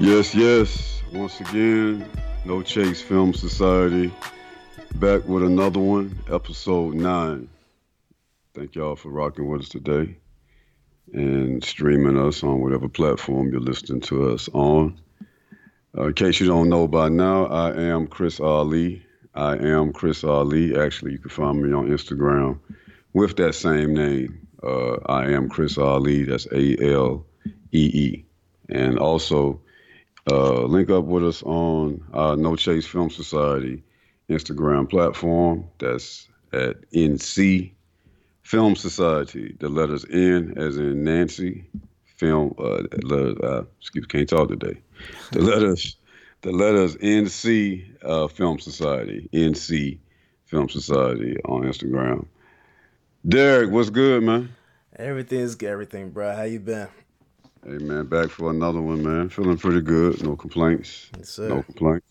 Yes, yes. Once again, No Chase Film Society back with another one, episode nine. Thank y'all for rocking with us today and streaming us on whatever platform you're listening to us on. Uh, in case you don't know by now, I am Chris Alee. I am Chris Alee. Actually, you can find me on Instagram with that same name. Uh, I am Chris Alee. That's A L E E. And also, uh, link up with us on our No Chase Film Society Instagram platform. That's at NC Film Society. The letters N as in Nancy. Film. Uh, letters, uh, excuse. Can't talk today. The letters. The letters NC uh, Film Society. NC Film Society on Instagram. Derek, what's good, man? Everything's good. Everything, bro. How you been? Hey man, back for another one, man. Feeling pretty good. No complaints. Yes. No complaints.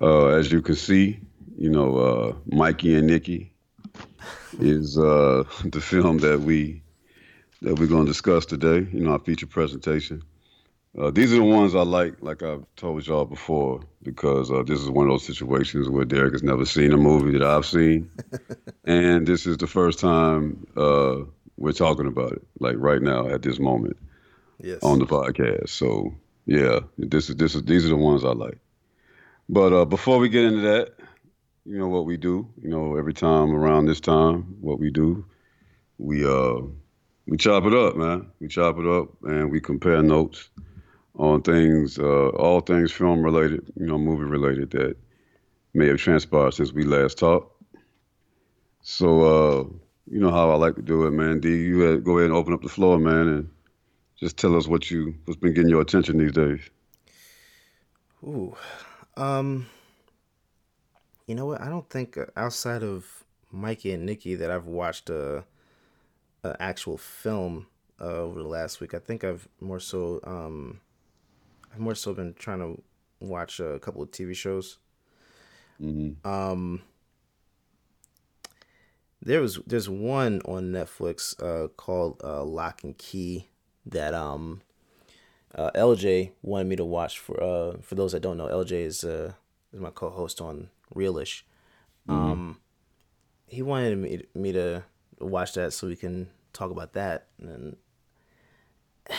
Uh, as you can see, you know, uh, Mikey and Nicky is uh, the film that we that we're going to discuss today. You know, our feature presentation. Uh, these are the ones I like, like I've told y'all before, because uh, this is one of those situations where Derek has never seen a movie that I've seen, and this is the first time uh, we're talking about it, like right now at this moment Yes. on the podcast. So yeah, this is this is these are the ones I like. But uh, before we get into that, you know what we do. You know every time around this time, what we do, we uh we chop it up, man. We chop it up and we compare notes on things, uh, all things film related, you know, movie related that may have transpired since we last talked. So uh, you know how I like to do it, man. D, you go ahead and open up the floor, man, and just tell us what you what's been getting your attention these days. Ooh. Um. You know what? I don't think uh, outside of Mikey and Nicky that I've watched a, a actual film uh, over the last week. I think I've more so um, I've more so been trying to watch a couple of TV shows. Mm-hmm. Um. There was there's one on Netflix uh, called uh, Locke and Key that um uh, LJ wanted me to watch for uh for those that don't know LJ is uh is my co-host on Realish. Um he wanted me me to watch that so we can talk about that and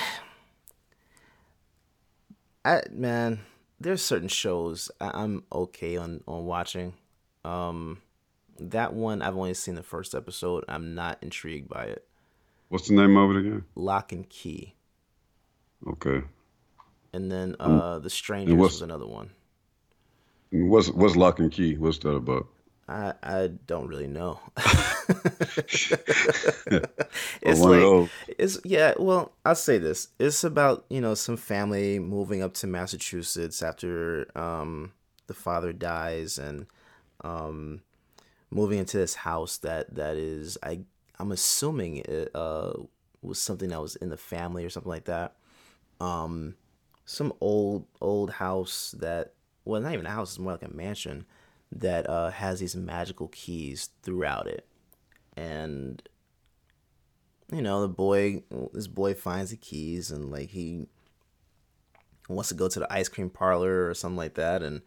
I man there's certain shows I, I'm okay on on watching. Um that one I've only seen the first episode. I'm not intrigued by it. What's the name of it again? Locke and Key. Okay. And then uh The Strangers was another one. What's what's Locke and Key? What's that about? I I don't really know. It's like it's yeah, well, I'll say this. It's about, you know, some family moving up to Massachusetts after um the father dies and um moving into this house that that is I I'm assuming it uh was something that was in the family or something like that. Um some old old house that well not even a house, it's more like a mansion that uh has these magical keys throughout it. And you know, the boy this boy finds the keys and like he wants to go to the ice cream parlor or something like that and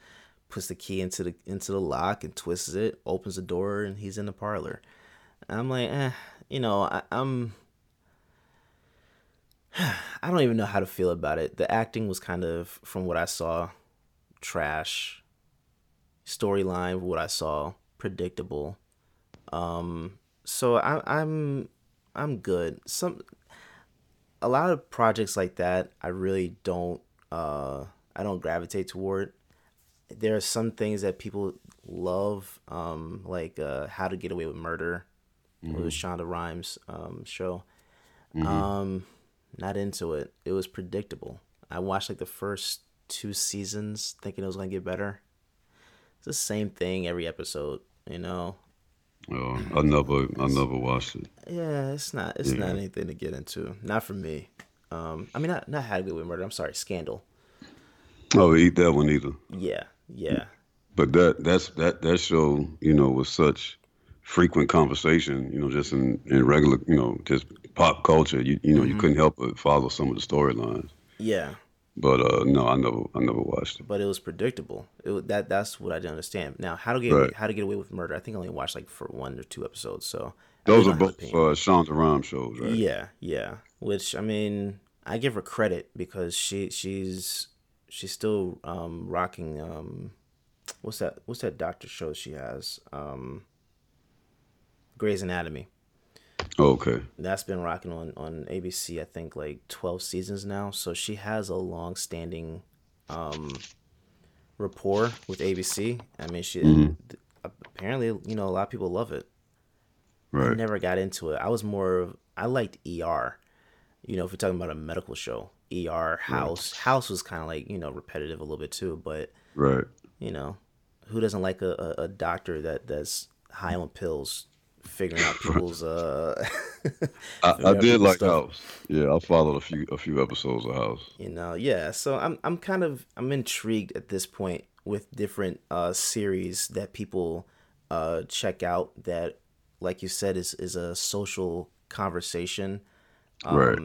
puts the key into the into the lock and twists it, opens the door and he's in the parlor. I'm like, eh, you know, I, I'm I don't even know how to feel about it. The acting was kind of, from what I saw, trash. Storyline, what I saw, predictable. Um, so I, I'm, I'm good. Some, a lot of projects like that, I really don't, uh, I don't gravitate toward. There are some things that people love, um, like uh, How to Get Away with Murder. It was Shonda Rhimes' um, show. Um, not into it. It was predictable. I watched like the first two seasons thinking it was gonna get better. It's the same thing every episode, you know. Oh, I never I never watched it. Yeah, it's not it's not anything to get into. Not for me. Um, I mean not not How to Get Away with Murder. I'm sorry, Scandal. Oh, eat that one either. Yeah, yeah, But that that's that that show, you know, was such frequent conversation, you know, just in, in regular, you know, just pop culture. You you know, you couldn't help but follow some of the storylines. yeah. But uh, no, I never, I never watched it. But it was predictable. It that that's what I didn't understand. Now, how to get Right. how to get away with murder? I think I only watched like for one or two episodes. So Those are both uh, Shonda Rhimes shows, right? Yeah, yeah. Which I mean, I give her credit because she she's she's still um rocking um what's that what's that doctor show she has? Um Grey's Anatomy. Okay. That's been rocking on on ABC I think like 12 seasons now. So she has a long-standing um rapport with ABC. I mean, she Mm-hmm. th- apparently, you know, a lot of people love it. Right. I never got into it. I was more of I liked ER. You know, if we're talking about a medical show, ER, House. House was kind of like you know repetitive a little bit too, but Right. you know, who doesn't like a, a, a doctor that that's high on pills, figuring out people's uh, I, I did like stuff. House. Yeah, I followed a few, a few episodes of House. You know, yeah. So I'm I'm kind of I'm intrigued at this point with different uh series that people uh check out that like you said is is a social conversation. Um Right.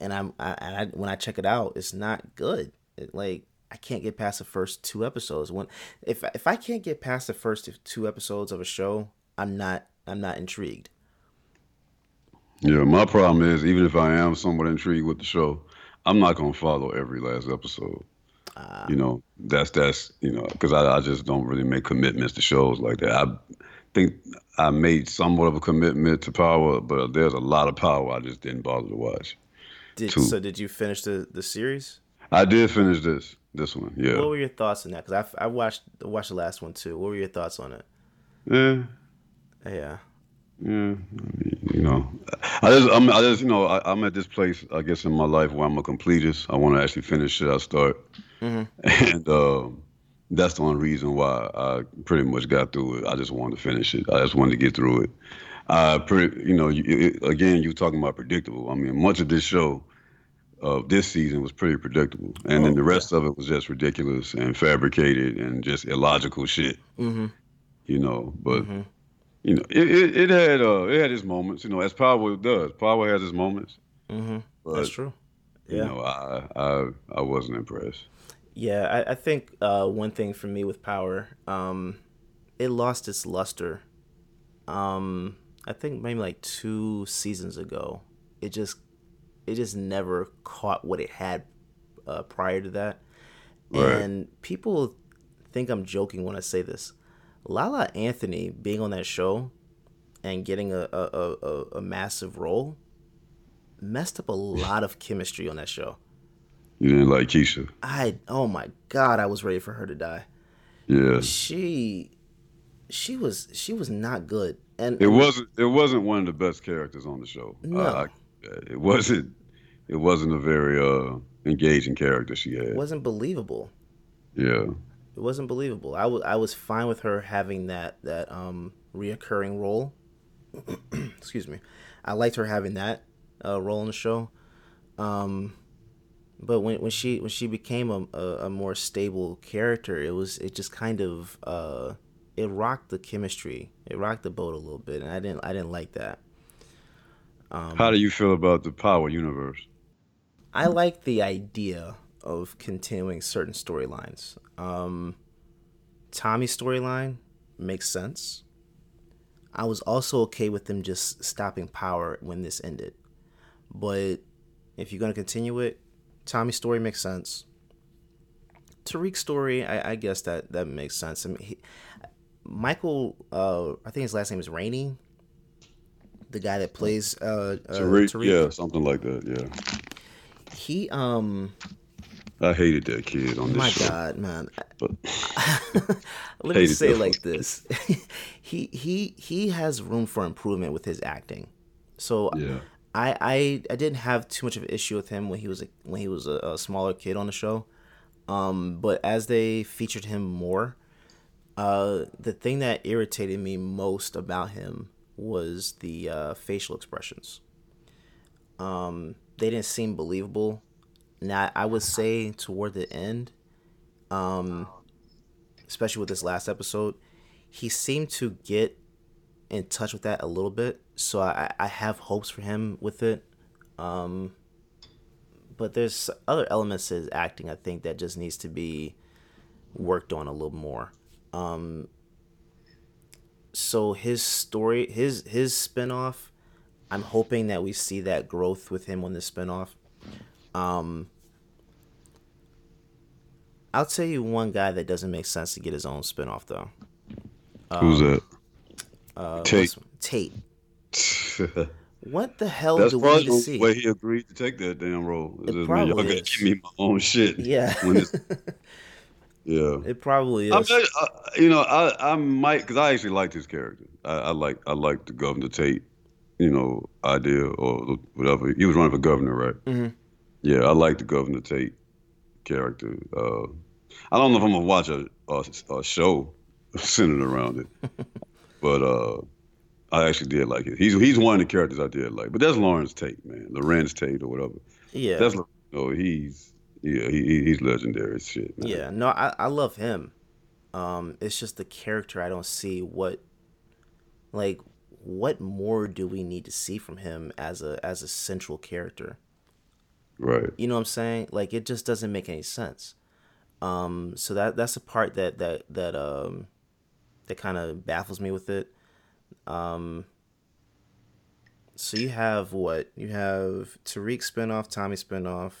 and I'm I, I when I check it out, it's not good. It, like I can't get past the first two episodes. When if if I can't get past the first two episodes of a show, I'm not I'm not intrigued. Yeah, my problem is even if I am somewhat intrigued with the show, I'm not gonna follow every last episode. Ah. you know, that's that's you know, because I, I just don't really make commitments to shows like that. I think I made somewhat of a commitment to Power, but there's a lot of Power I just didn't bother to watch. Did so? Did you finish the the series? I did finish this this one, yeah, What were your thoughts on that? Because I, I watched watched the last one too. What were your thoughts on it? yeah. Yeah. Yeah, you know, I just, I'm, I just, you know, I, I'm at this place, I guess, in my life where I'm a completist. I want to actually finish shit I start, Mhm. and um, that's the only reason why I pretty much got through it. I just wanted to finish it. I just wanted to get through it. Uh, pretty, you know, you, it, again, you talking about predictable. I mean, much of this show, uh, this season was pretty predictable, and then Oh, the rest of it was just ridiculous and fabricated and just illogical shit. Mm-hmm. You know, but Mhm. You know, it, it, it had uh it had its moments, you know, as Power does. Power has its moments. Mm-hmm. But That's true. Yeah. you Yeah. know, I I I wasn't impressed. Yeah, I, I think uh, one thing for me with Power, um, it lost its luster. Um, I think maybe like two seasons ago, it just it just never caught what it had uh, prior to that. Right. And people think I'm joking when I say this. Lala Anthony being on that show and getting a a, a, a- massive role messed up a lot of chemistry on that show. You didn't like Keisha. I oh my god, I was ready for her to die. Yeah. She she was she was not good. And It wasn't it wasn't one of the best characters on the show. No. It wasn't it wasn't a very uh engaging character she had. it had. wasn't believable. Yeah. It wasn't believable. I was I was fine with her having that that um reoccurring role. Excuse me. I liked her having that uh, role in the show. Um but when, when she when she became a, a, a more stable character, it was it just kind of uh it rocked the chemistry. It rocked the boat a little bit, and I didn't I didn't like that. Um, How do you feel about the Power universe? I like the idea of continuing certain storylines. Um, Tommy's storyline makes sense. I was also okay with them just stopping power when this ended. But if you're going to continue it, Tommy's story makes sense. Tariq's story, I, I guess that, that makes sense. I mean, he, Michael, uh, I think his last name is Rainey, the guy that plays uh, uh, Tariq, Tariq. yeah, something like that. Yeah. He um I hated that kid on this my show. god, man. Let me say it like this. he he he has room for improvement with his acting. So yeah. I, I I didn't have too much of an issue with him when he was a, when he was a, a smaller kid on the show. Um, but as they featured him more, uh, the thing that irritated me most about him was the uh, facial expressions. Um, they didn't seem believable. Now I would say toward the end, um, especially with this last episode, he seemed to get in touch with that a little bit. So I, I have hopes for him with it. Um, but there's other elements to his acting I think that just needs to be worked on a little more. Um, so his story, his his spinoff, I'm hoping that we see that growth with him on the spinoff. Um, I'll tell you one guy that doesn't make sense to get his own spinoff though. Who's that? Uh, Tate. Tate. What the hell That's do we need to see? the way he agreed to take that damn role. It just, man, y'all gotta give me my own shit. Yeah. Yeah. It probably I is. mean, I, you know, I I might because I actually liked his character. I, I like I like the Governor Tate, you know, idea or whatever. He was running for governor, right? Mhm. Yeah, I like the Governor Tate character. Uh, I don't know if I'm gonna watch a a, a show centered around it, but uh, I actually did like it. He's he's one of the characters I did like. But that's Lawrence Tate, man, Larenz Tate or whatever. yeah. That's no, he's yeah, he, he- he's legendary as shit. Man. Yeah, no, I, I love him. Um, it's just the character I don't see what like what more do we need to see from him as a as a central character? Right. You know what I'm saying? Like it just doesn't make any sense. Um, so that that's the part that that that um that kind of baffles me with it. Um, so you have what? You have Tariq spinoff, Tommy spinoff,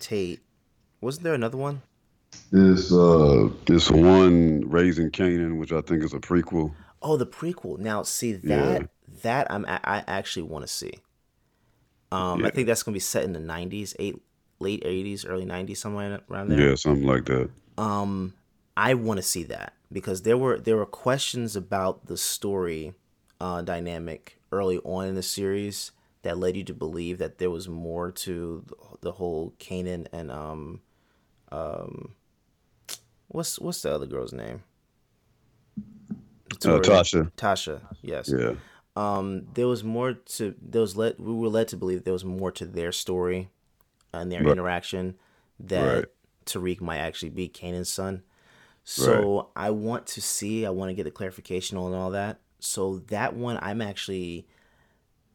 Tate. Wasn't there another one? This uh this one Raising Kanan, which I think is a prequel. Oh, the prequel. Now, see that Yeah. that I'm I I actually want to see. Um, I think that's gonna be set in the '90s, eight late '80s, early '90s, somewhere around there. Yeah, something like that. Um, I want to see that because there were there were questions about the story uh, dynamic early on in the series that led you to believe that there was more to the, the whole Kanan and um um what's what's the other girl's name? Uh, Tasha. Tasha, yes. Yeah. Um, there was more to there was led we were led to believe there was more to their story and their Right. interaction that Right. Tariq might actually be Kanan's son. So I want to see, I want to get the clarification on all that. So that one I'm actually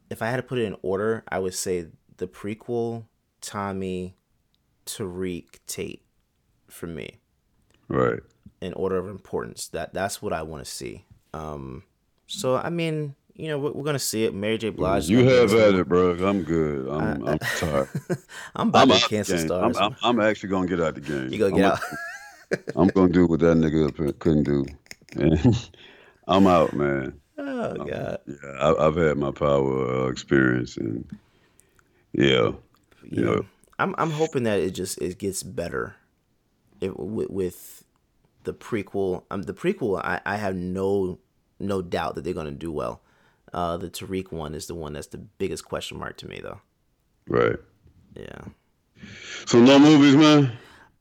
if I had to put it in order, I would say the prequel, Tommy, Tariq, Tate for me Right. in order of importance. That that's what I want to see. Um, so I mean, you know, we're, we're gonna see it. Mary J. Blige. You gonna have at it, bro. I'm good. I'm I'm tired. I'm about I'm to cancel stars. I'm, I'm, I'm actually gonna get out the game. you gonna I'm get out? I'm gonna do what that nigga up couldn't do. And I'm out, man. oh god. Yeah, I, I've had my power uh, experience, and yeah, you Yeah. know, I'm I'm hoping that it just it gets better, it, with, with the prequel. Um, the prequel, I, I have no no doubt that they're gonna do well. Uh, the Tariq one is the one that's the biggest question mark to me, though. right. Yeah. So no movies, man.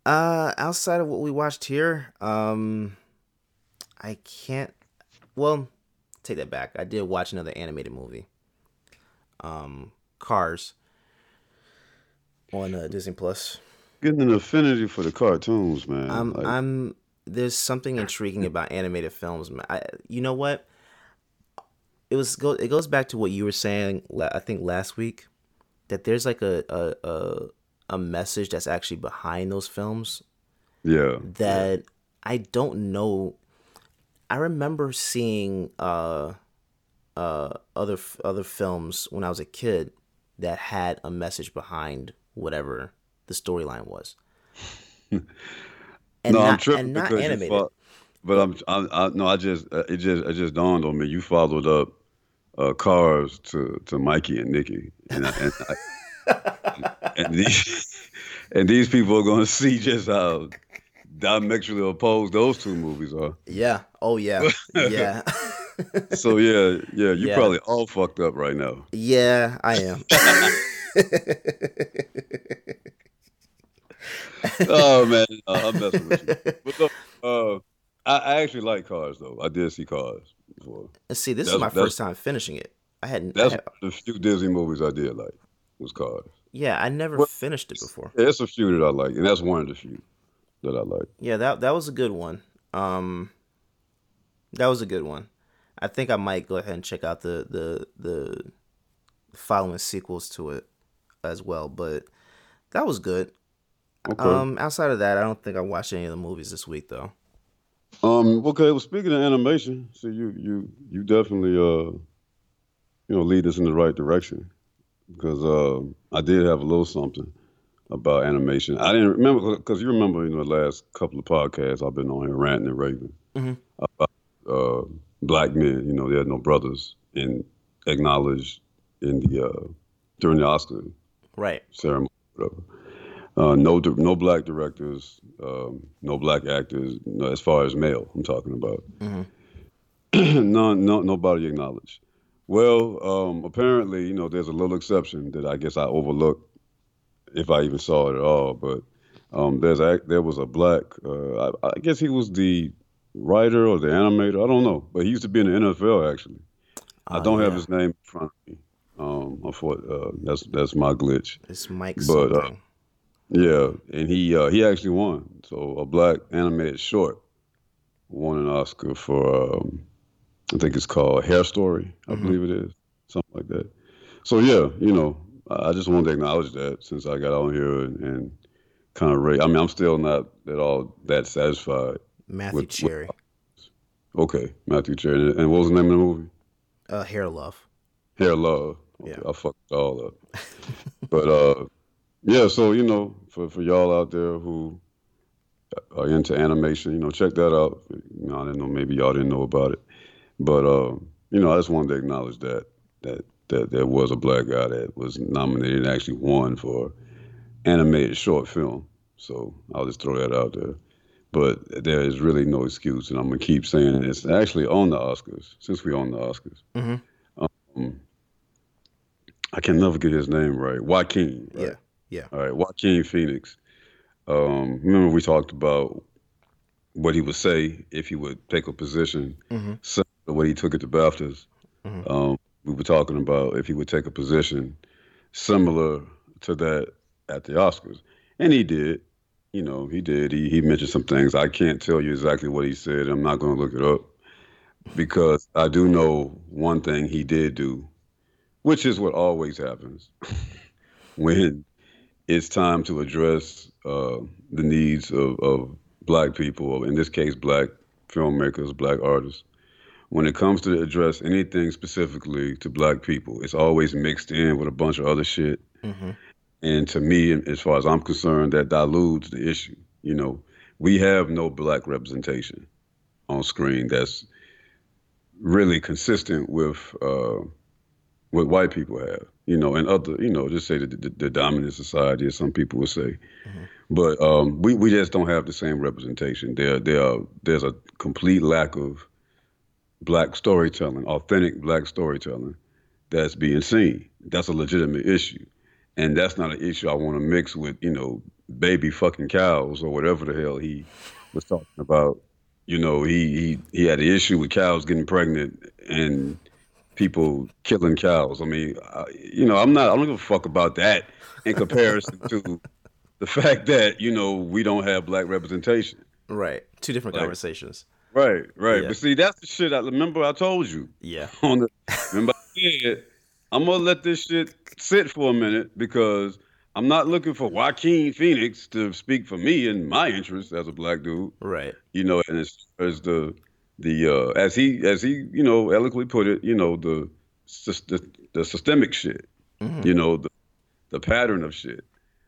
Uh, outside of what we watched here, um, I can't. Well, take that back. I did watch another animated movie. Um, Cars. On uh, Disney Plus. Getting an affinity for the cartoons, man. I'm Like, I'm there's something intriguing about animated films. man. I, you know what? It was go it goes back to what you were saying. I think last week that there's like a a a, a message that's actually behind those films yeah, that I don't know. I remember seeing uh uh other other films when I was a kid that had a message behind whatever the storyline was. and no, I'm not, tripping and not animated. fought, but I'm, I'm, I, no, I just, uh, it just, it just dawned on me. You followed up uh, cars to, to Mikey and Nicky, and, I, and, I, and these, and these people are going to see just how diametrically opposed those two movies are. Yeah. Oh yeah. Yeah. So yeah, yeah, you Yeah. probably all fucked up right now. yeah, I am. oh man, uh, I'm messing with you. But look, uh, I, I actually like cars though. I did see cars before. Let's see. This is my first time finishing it. I hadn't. I That's had- the few Disney movies I did like was cars. yeah, I never finished it before. It's a few that I like, and that's one of the few that I like. Yeah, that that was a good one. Um, that was a good one. I think I might go ahead and check out the the the following sequels to it as well. But that was good. Okay. Um, outside of that, I don't think I watched any of the movies this week though. Um. Okay. Well, speaking of animation, so you you you definitely uh, you know, lead us in the right direction because uh, I did have a little something about animation. I didn't remember because you remember in the last couple of podcasts I've been on here ranting and raving Mhm. about uh, black men. You know, they had no brothers and acknowledged in the uh, during the Oscar Right. ceremony, whatever. Uh, no, no black directors, um, no black actors. No, as far as male, I'm talking about. Mhm. None, no, nobody acknowledged. Well, um, apparently, you know, there's a little exception that I guess I overlooked if I even saw it at all. But um, there's a, there was a black. Uh, I, I guess he was the writer or the animator. I don't know, but he used to be in the NFL actually. I Uh, don't have his name in front of me. Um, I thought uh, that's that's my glitch. It's Mike But, uh. Yeah, and he uh, he actually won. So a black animated short won an Oscar for um, I think it's called Hair Story. I Mhm. believe it is something like that. So yeah, you know, I just wanted to acknowledge that since I got on here and, and kind of rate. I mean, I'm still not at all that satisfied. Matthew with- with- Cherry. Okay, Matthew Cherry, and what was the name of the movie? Uh, Hair Love. Hair Love. Okay, Yeah. I fucked it all up. but uh, yeah. So you know, for for y'all out there who are into animation, you know, check that out. You know, I didn't know maybe y'all didn't know about it, but uh, you know, I just wanted to acknowledge that that that there was a black guy that was nominated and actually won for animated short film. So I'll just throw that out there. But there is really no excuse, and I'm gonna keep saying this. Actually, on the Oscars, since we own the Oscars, Mhm. um, I can never get his name right. Joaquin. Right? Yeah, yeah. All right, Joaquin Phoenix. Um, remember we talked about what he would say if he would take a position Mhm. similar to what he took at the BAFTAs. Mhm. Um, we were talking about if he would take a position similar to that at the Oscars, and he did. You know, he did. He he mentioned some things. I can't tell you exactly what he said. I'm not going to look it up because I do know one thing he did do, which is what always happens when it's time to address uh, the needs of, of black people, in this case, black filmmakers, black artists. When it comes to address anything specifically to black people, it's always mixed in with a bunch of other shit. hmm And to me, as far as I'm concerned, that dilutes the issue. You know, we have no black representation on screen that's really consistent with uh, what white people have. You know, and other, you know, just say the, the, the dominant society, as some people would say. Mhm. But um, we, we just don't have the same representation. There, there are, there's a complete lack of black storytelling, authentic black storytelling that's being seen. That's a legitimate issue. And that's not an issue I want to mix with, you know, baby fucking cows or whatever the hell he was talking about. You know, he he, he had an issue with cows getting pregnant and people killing cows. I mean, I, you know, I'm not, I don't give a fuck about that in comparison to the fact that, you know, we don't have black representation. Right. Two different Like- conversations. Right, right. Yeah. But see, that's the shit I remember I told you Yeah. on the remember I said I'm gonna let this shit sit for a minute because I'm not looking for Joaquin Phoenix to speak for me and my interests as a black dude. Right. You know, and as, as the the uh, as he as he you know eloquently put it, you know the the, the systemic shit, Mhm. you know the the pattern of shit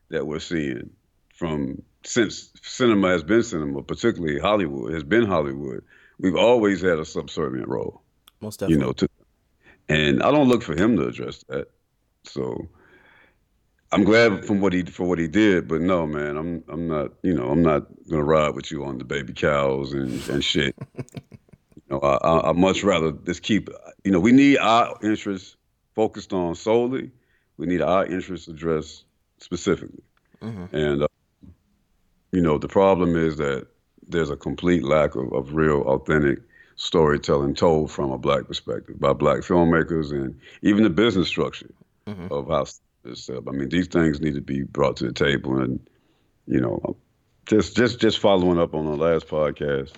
that we're seeing from since cinema has been cinema, particularly Hollywood has been Hollywood. We've always had a subservient role Most definitely. you know, to, and I don't look for him to address that. So I'm glad from what he for what he did, but no, man, I'm I'm not, you know, I'm not gonna ride with you on the baby cows and and shit. know, I, I I much rather just keep, you know, we need our interests focused on solely. We need our interests addressed specifically. Mhm. And, uh, you know, the problem is that there's a complete lack of, of real, authentic storytelling told from a black perspective by black filmmakers and even the business structure Mhm. of how it's set up. I mean, these things need to be brought to the table. And, you know, just just just following up on the last podcast,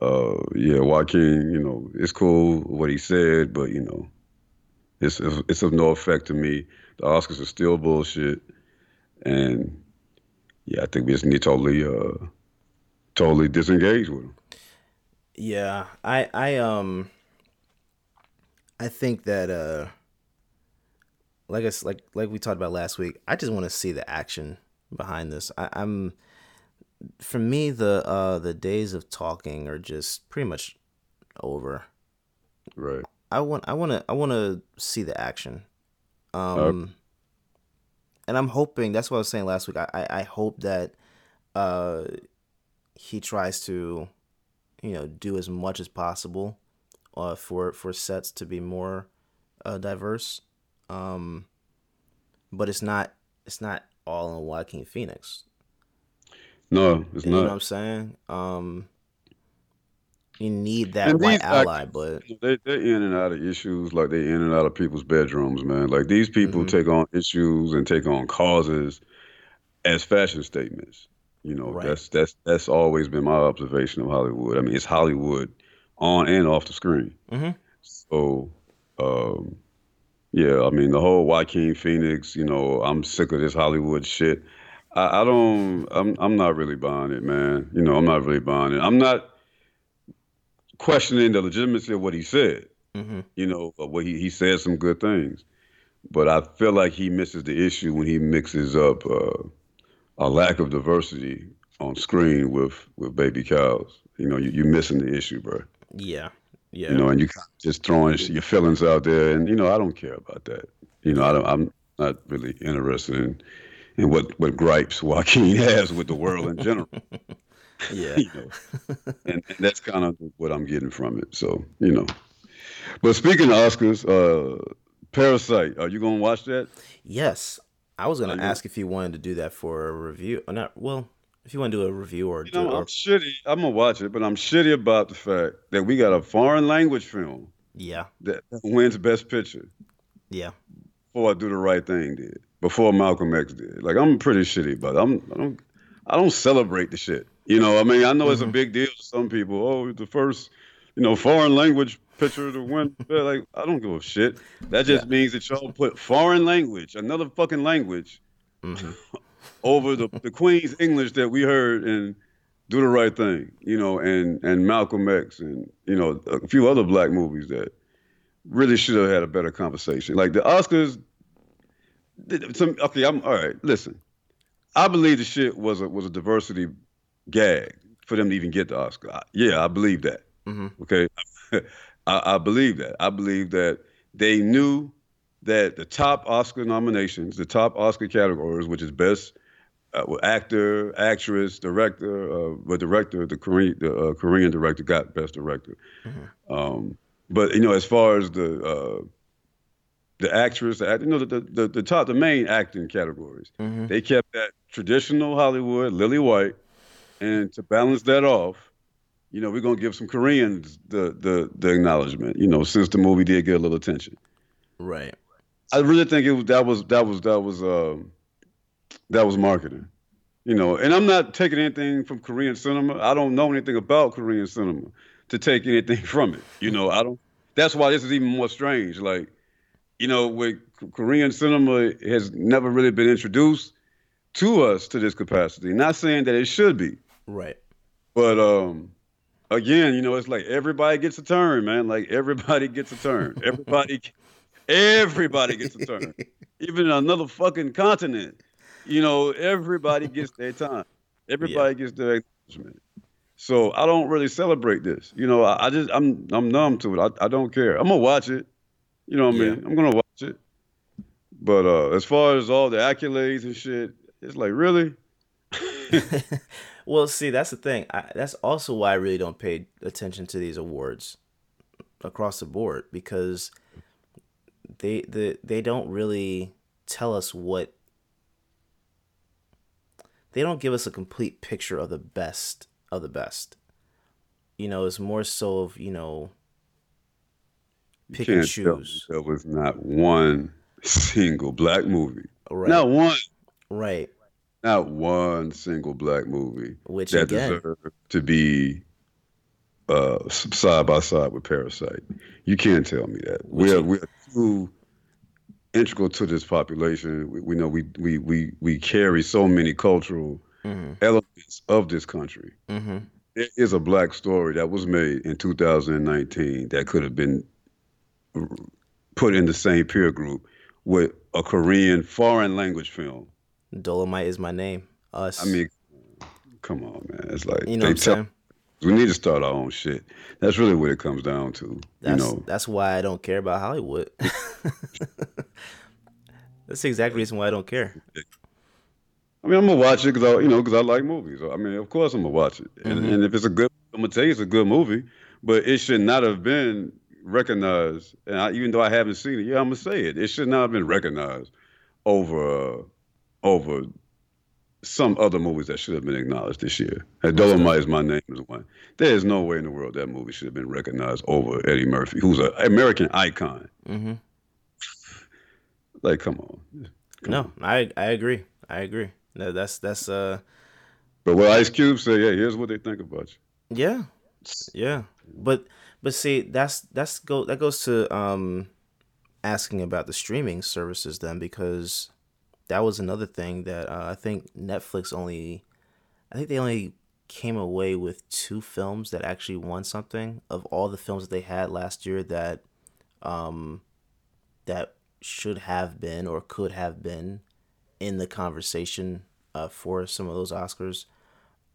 uh, yeah, Joaquin, you know, it's cool what he said, but, you know, it's, it's of no effect to me. The Oscars are still bullshit. and yeah, I think we just need to totally, uh, totally disengage with him. Yeah, I, I, um, I think that, uh, like I like like we talked about last week, I just want to see the action behind this. I, I'm, for me, the uh, the days of talking are just pretty much over. Right. I want, I want to, I want to see the action. Um, and I'm hoping that's what I was saying last week. I, I, I hope that uh, he tries to, you know, do as much as possible uh, for for sets to be more uh, diverse. Um, but it's not it's not all in Joaquin Phoenix. No, it's You not. know what I'm saying? Um, you need that white ally, but they they're in and out of issues like they're in and out of people's bedrooms, man. Like these people Mhm. take on issues and take on causes as fashion statements. You know, Right. that's that's that's always been my observation of Hollywood. I mean, it's Hollywood on and off the screen. Mhm. So, um, yeah, I mean, the whole Joaquin Phoenix, you know, I'm sick of this Hollywood shit. I, I don't, I'm, I'm not really buying it, man. You know, I'm not really buying it. I'm not questioning the legitimacy of what he said. hmm You know, what he, he said some good things, but I feel like he misses the issue when he mixes up uh, a lack of diversity on screen with with baby cows. You know, you, you're missing the issue, bro yeah, yeah, you know, and you just throwing your feelings out there, and you know, I don't care about that. You know, I don't, I'm not really interested in in what what gripes Joaquin has with the world in general. yeah. you know, and, and that's kind of what I'm getting from it. So, you know, but speaking of Oscars, uh, Parasite, are you gonna watch that? Yes, I was gonna ask if you wanted to do that for a review. Or not well, if you want to do a review or You do know, or, I'm shitty. I'm gonna watch it, but I'm shitty about the fact that we got a foreign language film yeah, that wins Best Picture. yeah, before I do the right thing did, before Malcolm X did. Like I'm pretty shitty, but I'm I don't I don't celebrate the shit. You know, I mean, I know it's a Mhm. big deal to some people. Oh, the first, you know, foreign language picture to win. But, like I don't give a shit. That just means that y'all put foreign language, another fucking language, hmm over the the Queen's English that we heard and do the right thing. You know, and and Malcolm X and you know a few other black movies that really should have had a better conversation. Like the Oscars. Some okay, I'm all right. Listen, I believe the shit was a was a diversity gag for them to even get the Oscar. I- yeah, I believe that. hmm Okay, I, I believe that. I believe that they knew that the top Oscar nominations, the top Oscar categories, which is best uh, actor, actress, director, uh, but director, the Korean, the uh, Korean director got best director. Mhm. Um, but you know, as far as the uh, the actress, the act, you know, the, the the top, the main acting categories, hmm they kept that traditional Hollywood, Lily White, and to balance that off, you know, we're gonna give some Koreans the the the acknowledgement. You know, since the movie did get a little attention, Right. I really think it was that was that was that was um that was marketing. You know, and I'm not taking anything from Korean cinema. I don't know anything about Korean cinema to take anything from it. You know, I don't. That's why this is even more strange. Like, you know, with Korean cinema has never really been introduced to us to this capacity. Not saying that it should be, Right. but um, again, you know, it's like everybody gets a turn, man. Like everybody gets a turn. Everybody, everybody gets a turn. Even another fucking continent, you know, everybody gets their time. Everybody gets their acknowledgement. So I don't really celebrate this. You know, I, I just I'm I'm numb to it. I, I don't care. I'm gonna watch it. You know what I mean? I'm gonna watch it. But uh, as far as all the accolades and shit, it's like really. well, see, that's the thing. I, that's also why I really don't pay attention to these awards across the board because they the they don't really tell us what they don't give us a complete picture of the best of the best. You know, it's more so of, you know, You pick and can't tell me choose. There was not one single black movie. Right. Not one. Right. Not one single black movie Which that again, deserved to be uh, side by side with Parasite. You can't tell me that. We're we're too integral to this population. We, we know we, we we we carry so many cultural Mm-hmm. elements of this country. Mm-hmm. There is a black story that was made in 2019 that could have been put in the same peer group with a Korean foreign language film. Dolomite is my name. Us. I mean, come on, man. It's like you know what I'm tell- saying? we need to start our own shit. That's really what it comes down to. That's you know, that's why I don't care about Hollywood. that's the exact reason why I don't care. I mean, I'm gonna watch it because I, you know, because I like movies. I mean, of course, I'm gonna watch it, and, Mhm. and if it's a good, I'm gonna tell you it's a good movie. But it should not have been recognized. And I, even though I haven't seen it, yeah, I'm gonna say it. It should not have been recognized over uh, over some other movies that should have been acknowledged this year. And Dolomite is my name is one. There is no way in the world that movie should have been recognized over Eddie Murphy, who's an American icon. Mm-hmm. Like, come on. Come No, on. I I agree. I agree. No, that's that's uh But what Ice Cube said, yeah, here's what they think about you. yeah yeah. But but see that's that's go that goes to um asking about the streaming services then because that was another thing that uh, I think Netflix only I think they only came away with two films that actually won something of all the films that they had last year that um that should have been or could have been in the conversation uh, for some of those Oscars.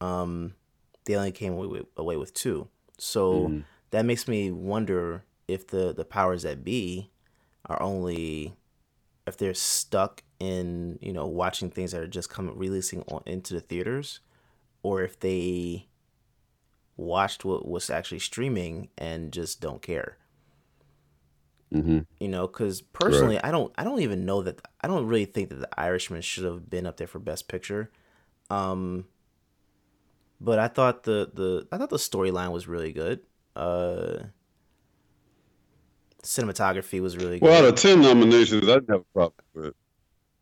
Um, they only came away with, away with two, so Mhm. that makes me wonder if the the powers that be are only if they're stuck in you know watching things that are just coming releasing on into the theaters, or if they watched what was actually streaming and just don't care. Hmm you know because personally i don't i don't even know that i don't really think that the irishman should have been up there for best picture. Um but i thought the the i thought the storyline was really good uh cinematography was really good Well, out of ten nominations, I didn't have a problem with.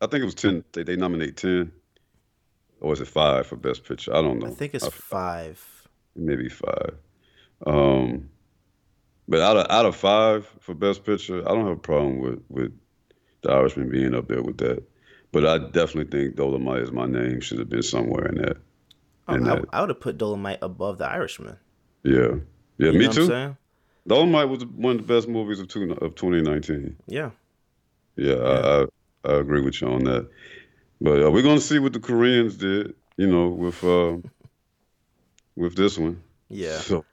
I think it was ten. They, they nominate ten, or is it five for best picture? I don't know. i think it's I- five maybe five. Um, but out of out of five for best picture, I don't have a problem with with the Irishman being up there with that. But I definitely think Dolomite is my name should have been somewhere in that. Oh, in I, that. I would have put dolomite above the irishman Yeah, yeah, You me know what I'm too. Dolomite was one of the best movies of two, of 2019. yeah Yeah, I, I I agree with you on that. But uh, we're gonna see what the Koreans did, you know, with uh, with this one. yeah So,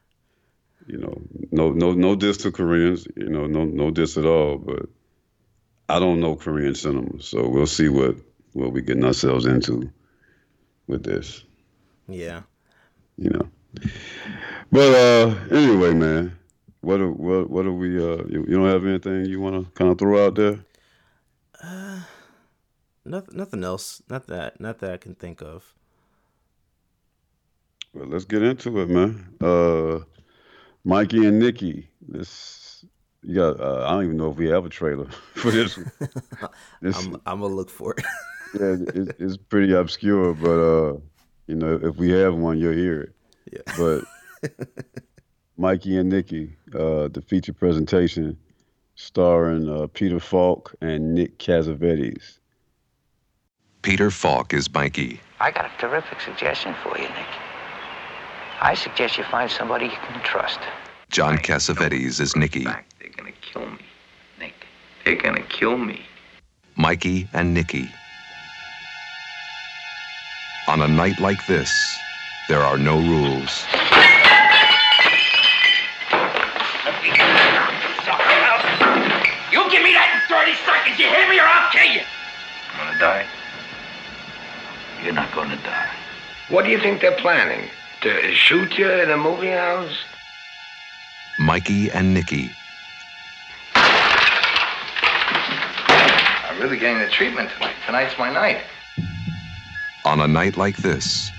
you know, no no no diss to Koreans, you know, no no diss at all. But I don't know Korean cinema, so we'll see what what we getting ourselves into with this, yeah you know. But uh, anyway, man, what are, what what are we? Uh, you, you don't have anything you want to kind of throw out there? uh nothing nothing else not that not that i can think of Well, let's get into it, man. Uh, Mikey and Nicky. This you got. Uh, I don't even know if we have a trailer for this. This, i'm i'm gonna look for it yeah, it, it's pretty obscure, but uh, you know, if we have one, you'll hear it. yeah But Mikey and Nicky, uh, the feature presentation, starring uh, Peter Falk and Nick Cassavetes. Peter Falk is Mikey. I got a terrific suggestion for you, Nick. I suggest you find somebody you can trust. John Cassavetes is Nicky. fact, they're gonna kill me. Nick, they're gonna kill me. Mikey and Nicky. On a night like this, there are no rules. You give me that in 30 seconds, you hear me, or I'll kill you. I'm gonna die. You're not gonna die. What do you think they're planning? To shoot you in a movie house? Mikey and Nicky. I'm really getting the treatment tonight. Tonight's my night. On a night like this,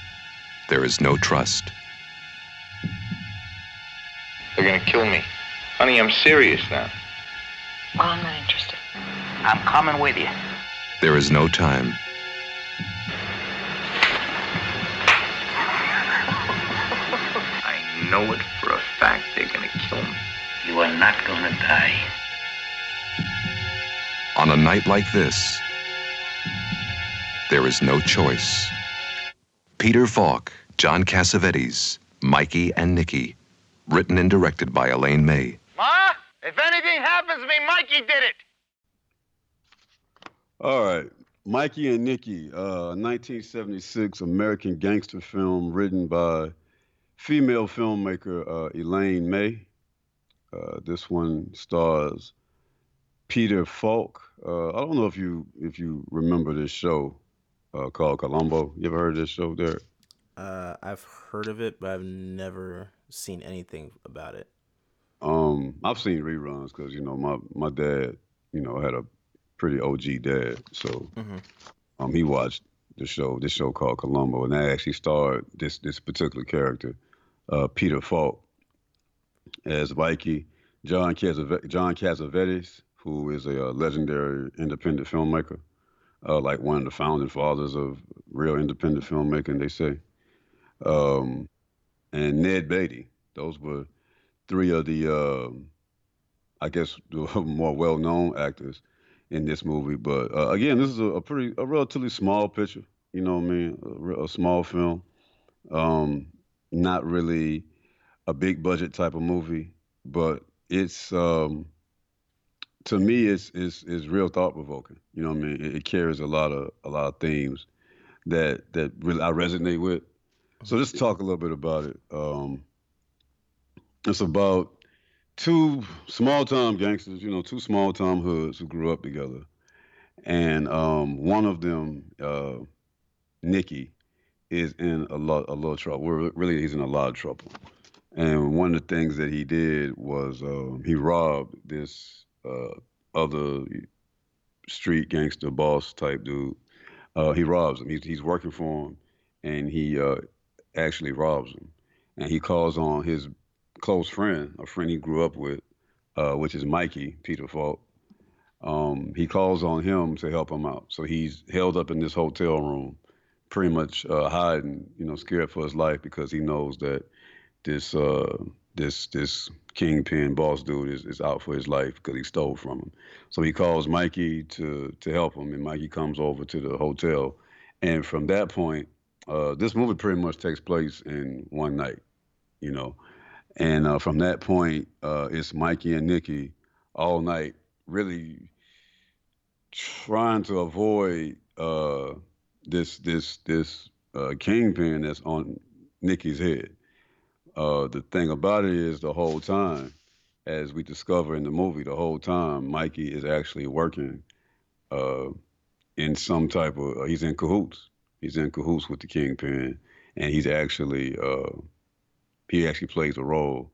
there is no trust. They're gonna kill me. Honey, I'm serious now. Well, I'm not interested. I'm coming with you. There is no time. I know it for a fact they're gonna kill me. You are not gonna die. On a night like this, there is no choice. Peter Falk, John Cassavetes, Mikey and Nicky. Written and directed by Elaine May. Ma, if anything happens to me, Mikey did it. All right. Mikey and Nicky, uh, 1976 American gangster film written by female filmmaker uh, Elaine May. Uh, this one stars Peter Falk. Uh, I don't know if you if you remember this show uh, called Columbo. You ever heard of this show, Derek? Uh, I've heard of it, but I've never seen anything about it. Um, I've seen reruns because you know my my dad, you know, had a pretty OG dad, so Mhm. um, he watched the show, this show called Columbo, and that actually starred this this particular character, uh, Peter Falk, as Mikey, John Cassav- John Cassavetes, who is a uh, legendary independent filmmaker, uh, like one of the founding fathers of real independent filmmaking, they say, um, and Ned Beatty. Those were three of the, uh, I guess, the more well-known actors in this movie. But uh, again, this is a, a pretty, a relatively small picture. You know what I mean? A, a small film. Um, not really a big budget type of movie, but it's um, to me, it's it's it's real thought provoking. You know what I mean? It, it carries a lot of a lot of themes that that really I resonate with. So just talk a little bit about it. Um, it's about two small time gangsters, you know, two small time hoods who grew up together, and um, one of them, uh, Nicky, is in a lot a little trouble. We're, really, he's in a lot of trouble. And one of the things that he did was um, he robbed this uh, other street gangster boss type dude. Uh, he robs him. He's, he's working for him, and he uh, actually robs him. And he calls on his close friend, a friend he grew up with, uh, which is Mikey Peter Falk. Um, he calls on him to help him out. So he's held up in this hotel room, pretty much uh, hiding, you know, scared for his life because he knows that this uh, this this kingpin boss dude is, is out for his life because he stole from him. So he calls Mikey to to help him, and Mikey comes over to the hotel. And from that point, uh, this movie pretty much takes place in one night, you know. And uh, from that point, uh, it's Mikey and Nicky all night, really trying to avoid uh, this this this uh, kingpin that's on Nicky's head. Uh, the thing about it is, the whole time, as we discover in the movie, the whole time Mikey is actually working uh, in some type of. he's in cahoots. He's in cahoots with the kingpin, and he's actually uh, he actually plays a role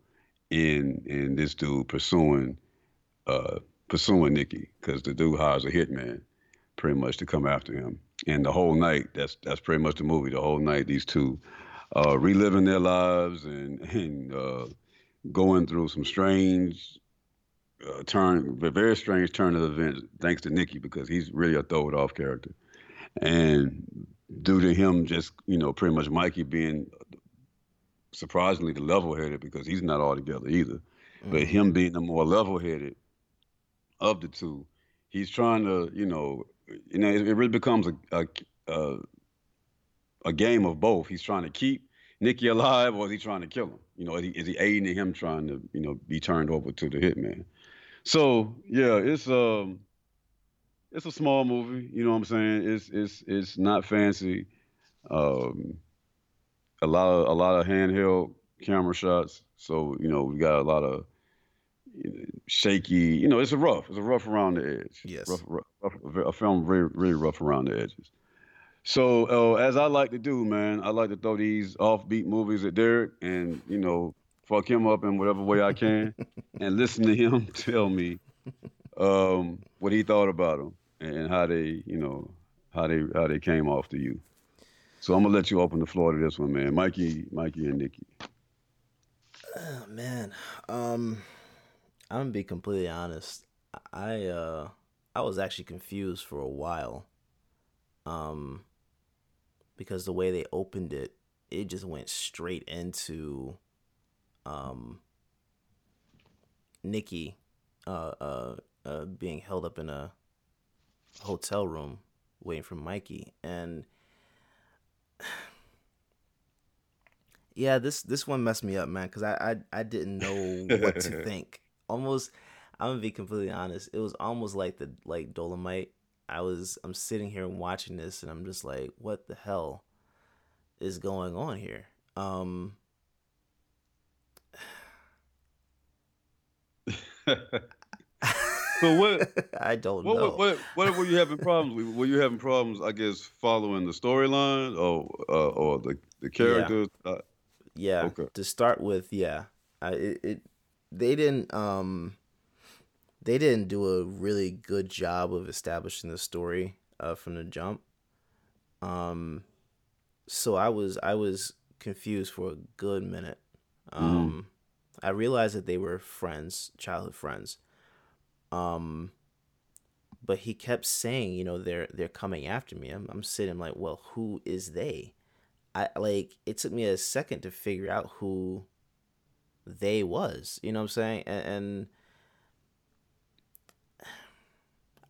in in this dude pursuing uh, pursuing Nicky because the dude hires a hitman pretty much to come after him. And the whole night, that's that's pretty much the movie. The whole night, these two uh, reliving their lives and and uh, going through some strange uh, turn, a very strange turn of events, thanks to Nicky because he's really a throw it off character. And due to him, just you know, pretty much Mikey being surprisingly the level headed because he's not all together either. But him being the more level headed of the two, he's trying to, you know, you know, it, it really becomes a, a a a game of both. He's trying to keep Nicky alive, or is he trying to kill him? You know, is he, is he aiding him trying to, you know, be turned over to the hitman? So yeah, it's um, it's a small movie. You know what I'm saying? It's it's it's not fancy. Um, a lot of a lot of handheld camera shots. So you know we got a lot of shaky. You know, it's a rough. It's a rough around the edge. Yes. Rough, rough, rough, a film really really rough around the edges. So uh, as I like to do, man, I like to throw these offbeat movies at Derek, and you know, fuck him up in whatever way I can, and listen to him tell me um, what he thought about them and how they, you know, how they how they came off to you. So I'm gonna let you open the floor to this one, man. Mikey, Mikey, and Nicky. Oh, man, um, I'm gonna be completely honest. I uh, I was actually confused for a while. Um, because the way they opened it, it just went straight into, um, Nicky, uh, uh, uh, being held up in a hotel room waiting for Mikey, and yeah, this this one messed me up, man, because I, I I didn't know what to think. Almost, I'm gonna be completely honest. It was almost like the like Dolomite. I was I'm sitting here and watching this, and I'm just like, what the hell is going on here? Um. So what? I don't What, know. what, what, what were you having problems with? Were you having problems, I guess, following the storyline or uh, or the the characters? Uh, Yeah. Okay. To start with, yeah, I, it, it they didn't um they didn't do a really good job of establishing the story uh, from the jump. Um, so I was I was confused for a good minute. Um, I realized that they were friends, childhood friends. Um, but he kept saying, you know, they're they're coming after me. I'm, I'm sitting like, well, who is they? I like it took me a second to figure out who they was. You know what I'm saying? And, and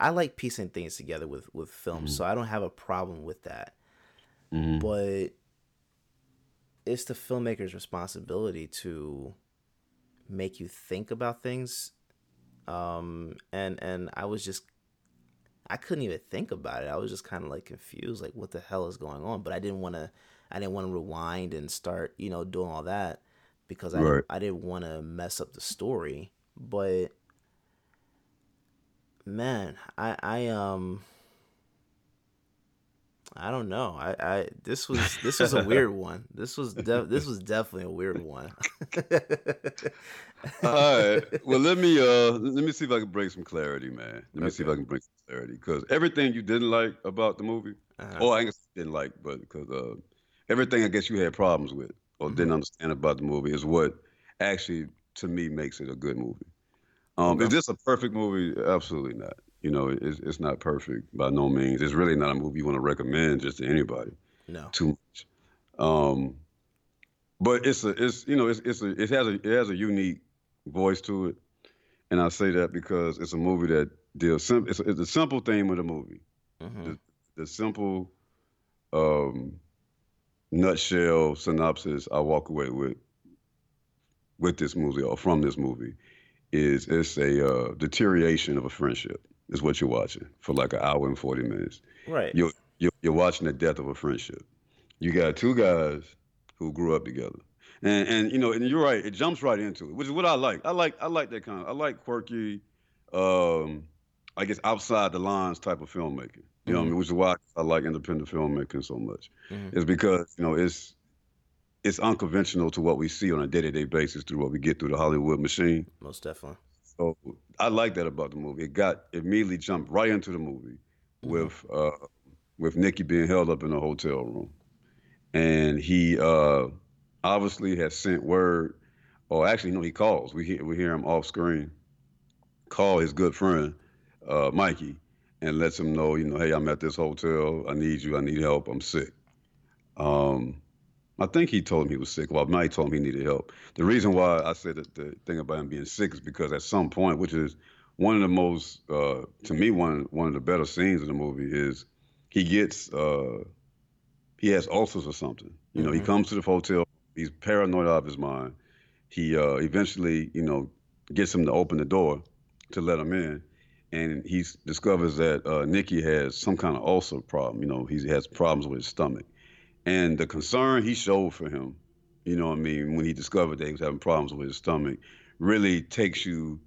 I like piecing things together with with films, so I don't have a problem with that. But it's the filmmaker's responsibility to make you think about things. Um, and and I was just I couldn't even think about it. I was just kind of like confused, like what the hell is going on. But I didn't want to, I didn't want to rewind and start, you know, doing all that because I Right. I didn't want to mess up the story. But man, I I um. I don't know. I, I this was this was a weird one. This was de- this was definitely a weird one. all right. Well, let me uh let me see if I can bring some clarity, man. Let me see if I can bring some clarity because everything you didn't like about the movie, Uh-huh. oh, I guess didn't like, but because uh everything I guess you had problems with or Mm-hmm. didn't understand about the movie is what actually to me makes it a good movie. Um, is this a perfect movie? Absolutely not. You know, it's it's not perfect by no means. It's really not a movie you want to recommend just to anybody no. too much. Um, but it's a it's you know it's it's a it has a it has a unique voice to it, and I say that because it's a movie that deals sim- it's it's a simple theme of the movie. Mhm. The, the simple um, nutshell synopsis I walk away with with this movie or from this movie is it's a uh, deterioration of a friendship is what you're watching for like an hour and 40 minutes Right. you're, you're you're watching the death of a friendship. You got two guys who grew up together, and and you know, and you're right. It jumps right into it, which is what I like. I like I like that kind of. I like quirky, um, I guess outside the lines type of filmmaking. You know, what I mean, which is why I like independent filmmaking so much. Mhm. Is because you know it's it's unconventional to what we see on a day-to-day basis through what we get through the Hollywood machine. Most definitely. So I like that about the movie. It got immediately jumped right into the movie with uh, with Nicky being held up in a hotel room, and he uh, obviously has sent word, or actually no, he calls. We hear we hear him off screen call his good friend uh, Mikey and lets him know, you know, hey, I'm at this hotel. I need you. I need help. I'm sick. Um, I think he told him he was sick. Well, Mike told him he needed help. The reason why I said that the thing about him being sick is because at some point, which is one of the most, uh, to me, one one of the better scenes in the movie is he gets, uh, he has ulcers or something. You know, he Mhm. comes to the hotel. He's paranoid out of his mind. He uh, eventually, you know, gets him to open the door to let him in, and he discovers that uh, Nicky has some kind of ulcer problem. You know, he has problems with his stomach, and the concern he showed for him, you know, what I mean, when he discovered that he was having problems with his stomach, really takes you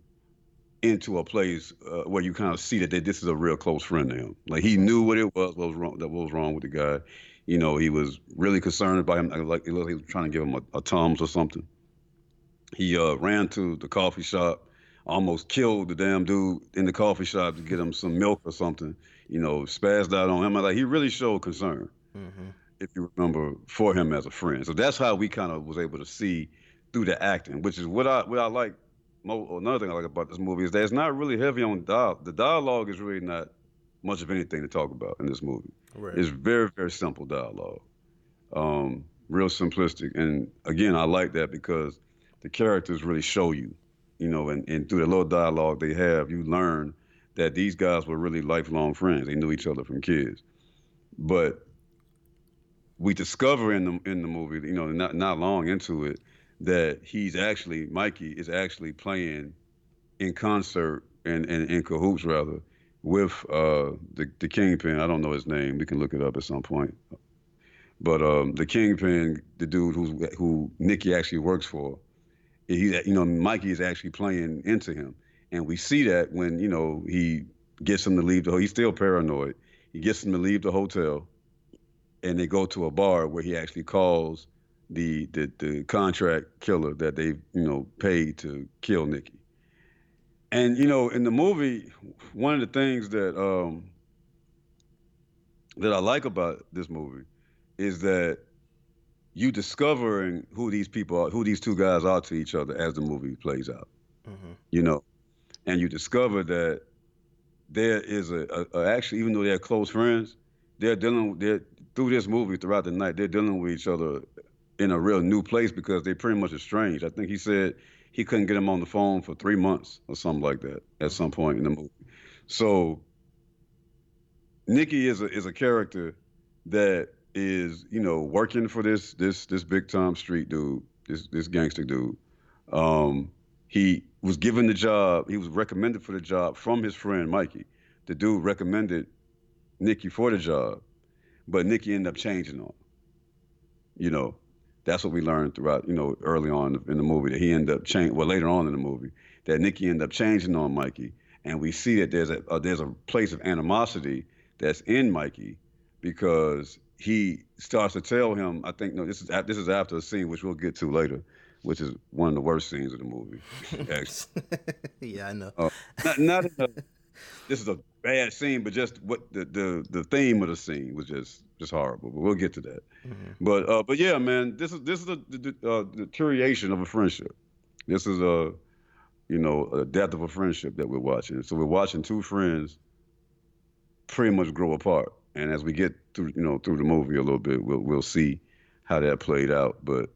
into a place uh, where you kind of see that they, this is a real close friend to him. Like he knew what it was, what was wrong, that was wrong with the guy. You know, he was really concerned about him. Like like he was trying to give him a, a Tums or something. He uh, ran to the coffee shop, almost killed the damn dude in the coffee shop to get him some milk or something. You know, spazzed out on him. Like he really showed concern hmm if you remember, for him as a friend. So that's how we kind of was able to see through the acting, which is what I what I like. Another thing I like about this movie is that it's not really heavy on dialogue. The dialogue is really not much of anything to talk about in this movie. Right. It's very very simple dialogue, um, real simplistic. And again, I like that because the characters really show you, you know, and, and through the little dialogue they have, you learn that these guys were really lifelong friends. They knew each other from kids, but we discover in the in the movie, you know, not not long into it, that he's actually Mikey is actually playing in concert and and in cahoots rather with uh, the the kingpin. I don't know his name. We can look it up at some point. But um, the kingpin, the dude who's who Nicky actually works for, he you know Mikey is actually playing into him, and we see that when you know he gets him to leave the. He's still paranoid. He gets him to leave the hotel, and they go to a bar where he actually calls the the, the contract killer that they you know paid to kill Nicky. And you know, in the movie, one of the things that um, that I like about this movie is that you discovering who these people are, who these two guys are to each other as the movie plays out. Mm-hmm. You know, and you discover that there is a, a, a, actually, even though they're close friends, they're dealing they're through this movie throughout the night. They're dealing with each other in a real new place because they pretty much estranged. I think he said he couldn't get him on the phone for three months or something like that at some point in the movie. So Nicky is a is a character that is you know working for this this this big time street dude, this this gangster dude. Um, he was given the job. He was recommended for the job from his friend Mikey. The dude recommended Nicky for the job, but Nicky ended up changing on. You know, that's what we learned throughout. You know, early on in the movie that he ended up changing. Well, later on in the movie that Nicky ended up changing on Mikey, and we see that there's a, a there's a place of animosity that's in Mikey because he starts to tell him, I think no, this is this is after a scene which we'll get to later, which is one of the worst scenes of the movie. yeah, I know. Uh, not, not a, this is a bad scene, but just what the, the the theme of the scene was just just horrible. But we'll get to that. Mm-hmm. But uh, but yeah, man, this is this is the, the uh, deterioration of a friendship. This is a you know a death of a friendship that we're watching. So we're watching two friends pretty much grow apart. And as we get through, you know, through the movie a little bit, we'll we'll see how that played out. But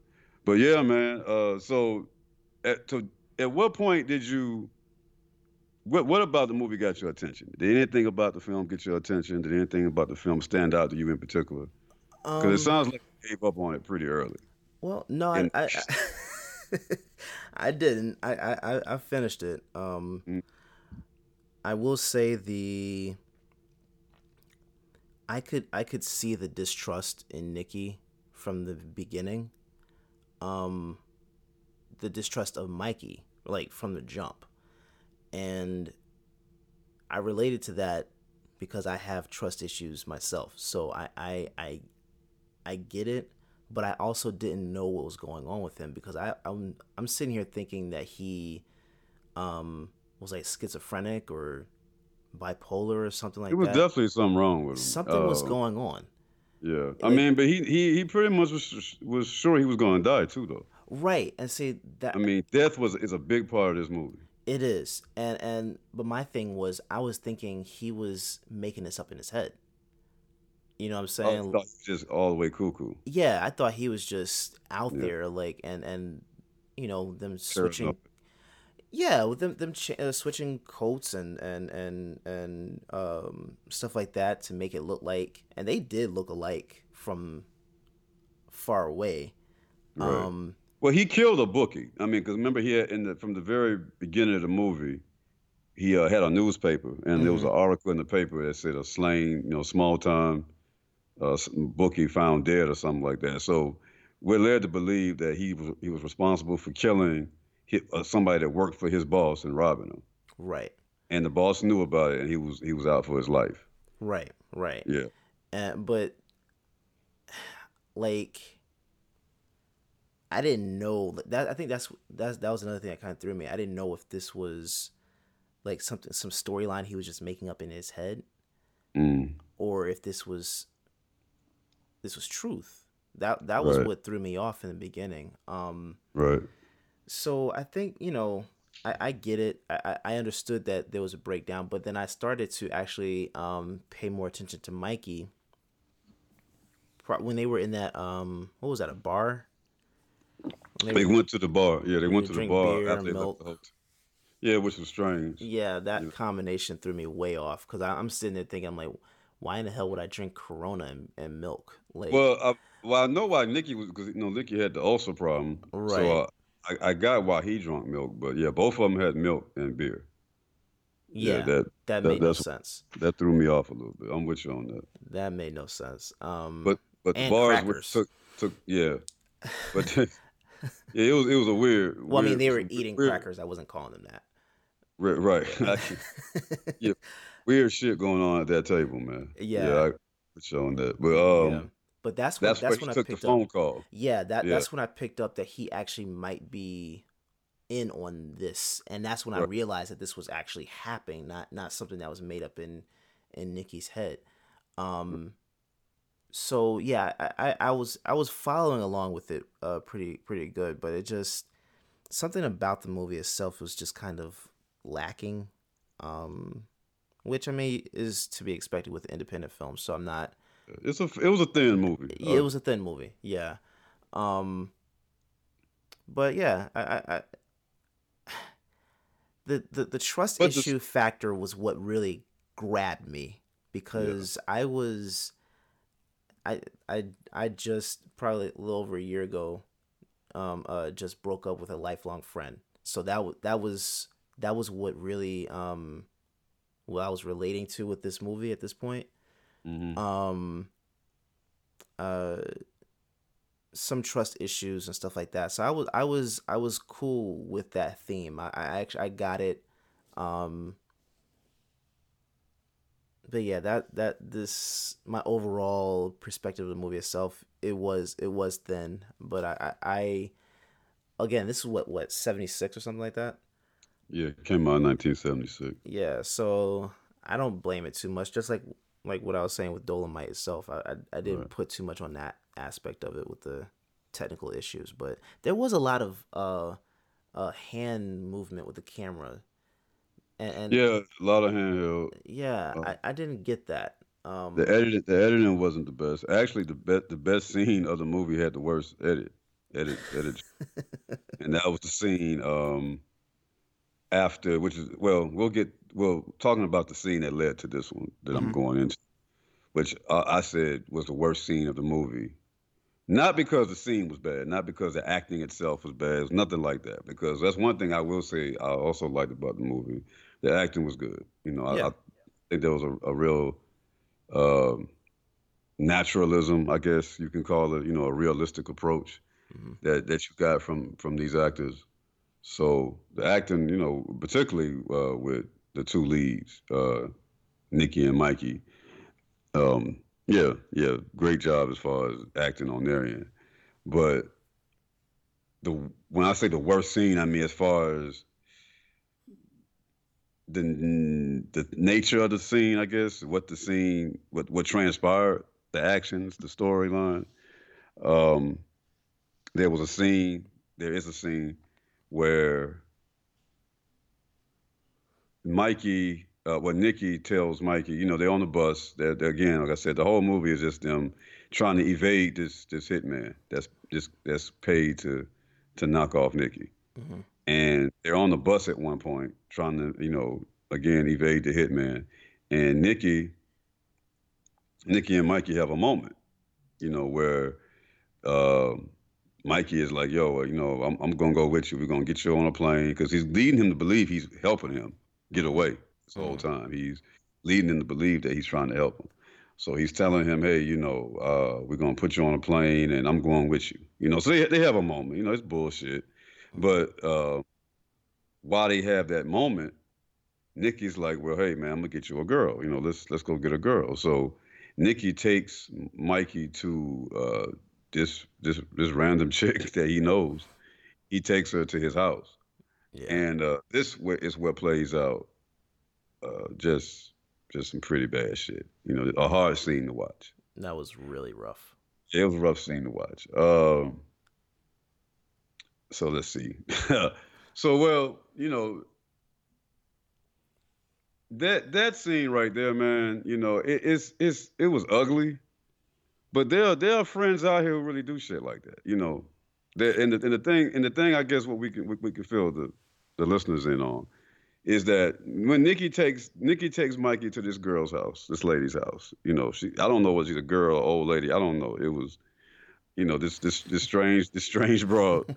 but yeah, man. Uh, so at to, at what point did you? What what about the movie got your attention? Did anything about the film get your attention? Did anything about the film stand out to you in particular? Because um, it sounds like you gave up on it pretty early. Well, no, and, I, I, I didn't. I, I I finished it. Um, mm-hmm. I will say the I could I could see the distrust in Nicky from the beginning. Um the distrust of Mikey, like from the jump. And I related to that because I have trust issues myself. So I I I, I get it, but I also didn't know what was going on with him because I I'm I'm sitting here thinking that he um was like schizophrenic or bipolar or something like that. It was that. definitely something wrong with him. Something uh, was going on. Yeah, I mean, but he he he pretty much was was sure he was going to die too, though. Right, and see that. I mean, death was is a big part of this movie. It is, and and but my thing was, I was thinking he was making this up in his head. You know what I'm saying? Oh, just all the way cuckoo. Yeah, I thought he was just out yeah. there, like, and and you know them switching yeah, with them them ch- uh, switching coats and and and and um, stuff like that to make it look like, and they did look alike from far away. Right. Um, well, he killed a bookie. I mean, because remember, he had in the from the very beginning of the movie, he uh, had a newspaper, and mm-hmm. there was an mm-hmm. article in the paper that said a slain, you know, small time uh, bookie found dead or something like that. So we're led to believe that he was he was responsible for killing uh, somebody that worked for his boss and robbing him. Right. And the boss knew about it, and he was he was out for his life. Right. Right. Yeah. And but like I didn't know that. I think that's that's that was another thing that kind of threw me. I didn't know if this was like something some storyline he was just making up in his head, mm. or if this was this was truth. That that was right. what threw me off in the beginning. Um, right so I think you know I, I get it. I, I understood that there was a breakdown, but then I started to actually um, pay more attention to Mikey when they were in that um what was that a bar? They, they went to the bar. Yeah, they went to the bar after they milk. left the hotel. Yeah, which was strange. Yeah, that combination threw me way off because I'm sitting there thinking, I'm like, why in the hell would I drink Corona and, and milk? Like, Well, I, well, I know why Nicky was because you know Nicky had the ulcer problem, Right. so uh, I, I got why he drank milk. But yeah, both of them had milk and beer. yeah, that that, that- made no sense. that threw me off a little bit. I'm with you on that. That made no sense. Um, But but bars were, took took yeah, but yeah, it was it was a weird. well, I mean, they were eating weird- crackers. I wasn't calling them that. Right, right. yeah, weird shit going on at that table, man. Yeah. yeah, I you on that. But um, yeah. But that's when that's, that's, when I took the picked phone up. call. Yeah, that Yeah. that's when I picked up that he actually might be in on this, and that's when I realized that this was actually happening, not not something that was made up in in Nicky's head. Um, so yeah, I, I, was I was following along with it uh pretty pretty good, but it just something about the movie itself was just kind of lacking. Um, which I mean is to be expected with independent films, so I'm not It's a it was a thin movie. yeah, it Uh, was a thin movie. Yeah. Um but yeah, I, I, I the, the the trust But the- issue factor was what really grabbed me because I was I I I just probably a little over a year ago um uh just broke up with a lifelong friend. So that was that was that was what really um what I was relating to with this movie at this point mhm. um uh some trust issues and stuff like that so i was i was i was cool with that theme i, I actually i got it um but yeah that that this my overall perspective of the movie itself it was it was thin but i i, I again this is what what 76 or something like that yeah, it came out in 1976. yeah, so I don't blame it too much. Just like like what I was saying with Dolomite itself, I I, I didn't Right. put too much on that aspect of it with the technical issues, but there was a lot of uh uh hand movement with the camera, and, and Yeah, a lot of handheld. yeah, uh, I, I didn't get that. Um, The editing, the editing wasn't the best. Actually, the best, the best scene of the movie had the worst edit, edit, edit, and that was the scene um, after, which is well, we'll get well talking about the scene that led to this one that I'm Mhm. going into, which uh, I said was the worst scene of the movie. Not because the scene was bad, not because the acting itself was bad, it's nothing like that. Because that's one thing I will say I also liked about the movie. The acting was good. You know, I, Yeah. I think there was a, a real um, naturalism, I guess you can call it. You know, a realistic approach Mhm. that that you got from from these actors. So the acting, you know, particularly uh, with the two leads, uh, Nicky and Mikey. Um, yeah, yeah, great job as far as acting on their end. But the when I say the worst scene, I mean as far as the the nature of the scene, I guess, what the scene, what what transpired, the actions, the storyline. Um, there was a scene. There is a scene where Mikey, uh, well, Nicky tells Mikey, you know, they're on the bus. They're, they're again, like I said, the whole movie is just them trying to evade this this hitman that's just that's paid to to knock off Nicky. Mhm. And they're on the bus at one point trying to, you know, again evade the hitman. And Nicky, Nicky and Mikey have a moment, you know, where um Mikey is like, yo, you know, I'm, I'm gonna go with you. We're gonna get you on a plane because he's leading him to believe he's helping him get away this whole time. He's leading him to believe that he's trying to help him. So he's telling him, hey, you know, uh, we're gonna put you on a plane and I'm going with you. You know, so they they have a moment. You know, it's bullshit, but uh, while they have that moment, Nicky's like, well, hey man, I'm gonna get you a girl. You know, let's let's go get a girl. So Nicky takes Mikey to uh, this this this random chick that he knows. He takes her to his house, yeah, and uh, this is what plays out. Uh, just just some pretty bad shit. You know, a hard scene to watch. that was really rough. It was a rough scene to watch. Um, so let's see. so well, you know, that that scene right there, man. You know, it, it's it's it was ugly, but there are there are friends out here who really do shit like that. You know, there and the, and the thing and the thing I guess what we can we, we can fill the the listeners in on is that when Nicky takes Nicky takes Mikey to this girl's house, this lady's house. You know, she I don't know was she's a girl or old lady. I don't know. It was, you know, this this this strange this strange broad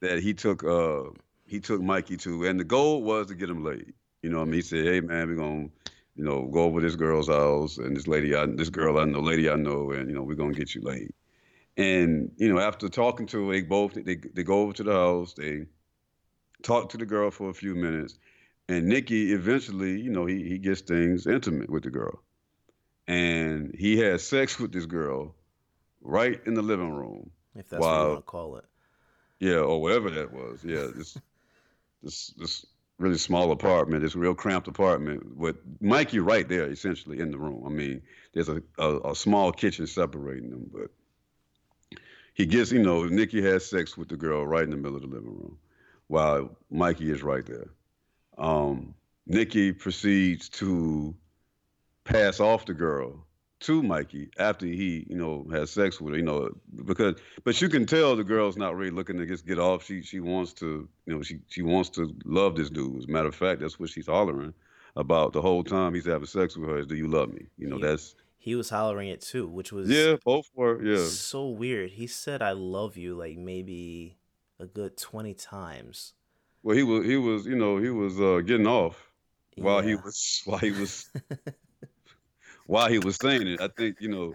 that he took uh he took Mikey to, and the goal was to get him laid. You know, what I mean, he said, "Hey man, we're gonna." You know, go over this girl's house and this lady, I, this girl I know, lady I know, and you know, we're gonna get you laid. And you know, after talking to her, they both they they go over to the house. They talk to the girl for a few minutes, and Nicky eventually, you know, he he gets things intimate with the girl, and he has sex with this girl right in the living room. If that's what you want to call it. Yeah, or whatever that was. Yeah, this this this really small apartment, this real cramped apartment with Mikey right there, essentially in the room. I mean, there's a, a, a small kitchen separating them, but he gets, you know, Nicky has sex with the girl right in the middle of the living room while Mikey is right there. Um, Nicky proceeds to pass off the girl to Mikey after he, you know, has sex with her, you know, because but you can tell the girl's not really looking to just get off. She she wants to, you know, she she wants to love this dude. As a matter of fact, that's what she's hollering about the whole time he's having sex with her is do you love me? You know, Yeah. that's He was hollering it too, which was yeah, both were, yeah. so weird. He said "I love you" like maybe a good twenty times. Well, he was he was you know he was uh, getting off while he was while he was while he was saying it. I think you know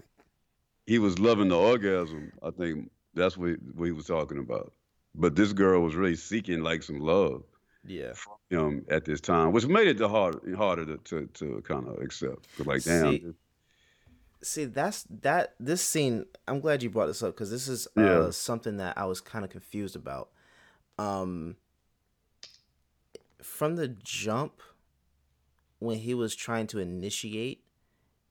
he was loving the orgasm. I think that's what what he was talking about. But this girl was really seeking like some love Yeah. from him at this time, which made it the hard harder to to, to kind of accept. like damn, See, See, that's that. This scene. I'm glad you brought this up because this is uh, Yeah. something that I was kind of confused about. Um, from the jump, when he was trying to initiate,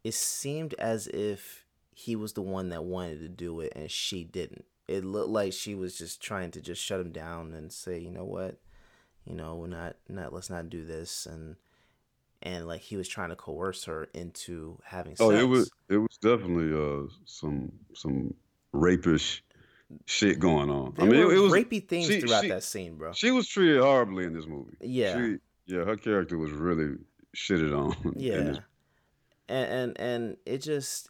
it seemed as if he was the one that wanted to do it and she didn't. It looked like she was just trying to just shut him down and say, you know what, you know, we're not not let's not do this and and like he was trying to coerce her into having sex. oh, it was it was definitely uh some some rapish shit going on. There I mean, it, it was rapey things she- throughout she- that scene, bro. She was treated horribly in this movie. Yeah. She, yeah, her character was really shitted on. yeah, and and and it just.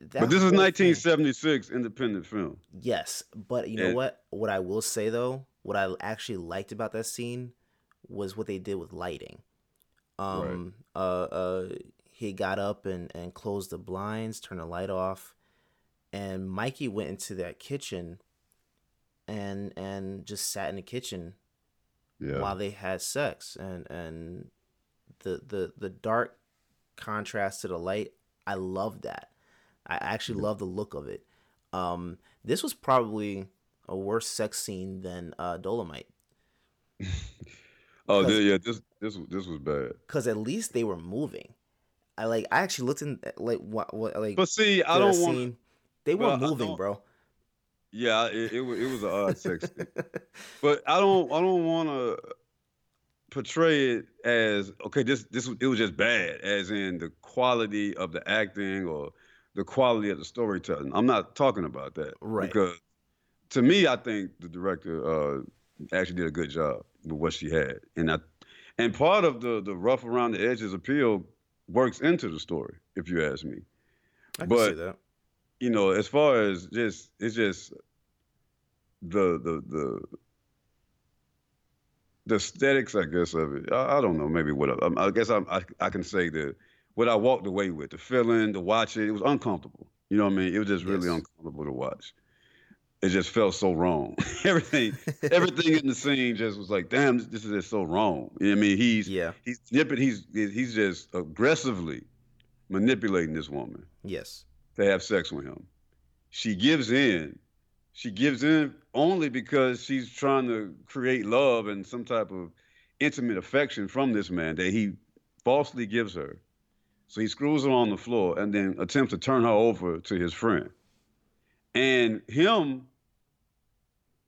that but this is whole thing- 1976 independent film. Yes, but you know what? What I will say though, what I actually liked about that scene was what they did with lighting. Um, uh, uh, he got up and and closed the blinds, turned the light off, and Mikey went into that kitchen, and and just sat in the kitchen Yeah. while they had sex, and and the the the dark contrast to the light. I love that. I actually love the look of it. Um, this was probably a worse sex scene than uh, Dolomite Oh, yeah, yeah, this this was this was bad. because at least they were moving. I like. I actually looked in like what what like. But see, I don't want. They were moving, bro. Yeah, it, it was it was an odd sex scene. But I don't I don't want to portray it as okay. This this it was just bad, as in the quality of the acting or the quality of the storytelling. I'm not talking about that, Right. Because to me, I think the director uh, actually did a good job with what she had, and I and part of the the rough around the edges appeal works into the story, if you ask me I can but- see that. you know, as far as just it's just the the the the aesthetics, I guess, of it. I, I don't know, maybe what I, I guess I, I I can say that what I walked away with, the feeling, the watching, it was uncomfortable. You know what I mean? It was just really Yes. uncomfortable to watch. It just felt so wrong. everything, everything in the scene just was like, damn, this, this is just so wrong. You know what I mean? He's Yeah. he's nipping, he's he's just aggressively manipulating this woman Yes. to have sex with him. She gives in. She gives in only because she's trying to create love and some type of intimate affection from this man that he falsely gives her. So he screws her on the floor and then attempts to turn her over to his friend. And him,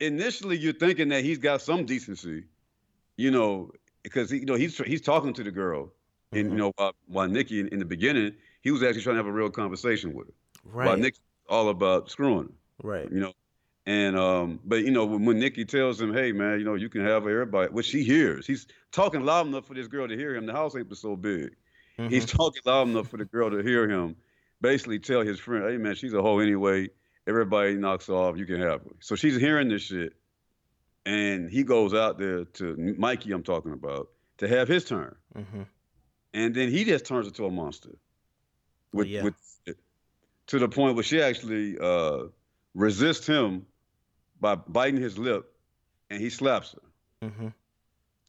initially, you're thinking that he's got some decency, you know, because he, you know he's he's talking to the girl, and Mhm. you know while, while Nicky in, in the beginning he was actually trying to have a real conversation with her. Right. While Nick's all about screwing her right. you know. And um, but you know when, when Nicky tells him, "Hey man, you know you can have everybody," which she hears, he's talking loud enough for this girl to hear him. The house ain't so big. Mm-hmm. He's talking loud enough for the girl to hear him. Basically, tell his friend, "Hey man, she's a hoe anyway. Everybody knocks off. You can have her." So she's hearing this shit, and he goes out there to Mikey. I'm talking about to have his turn, Mm-hmm. and then he just turns into a monster. With, yeah. with to the point where she actually uh, resists him by biting his lip, and he slaps her. Mm-hmm.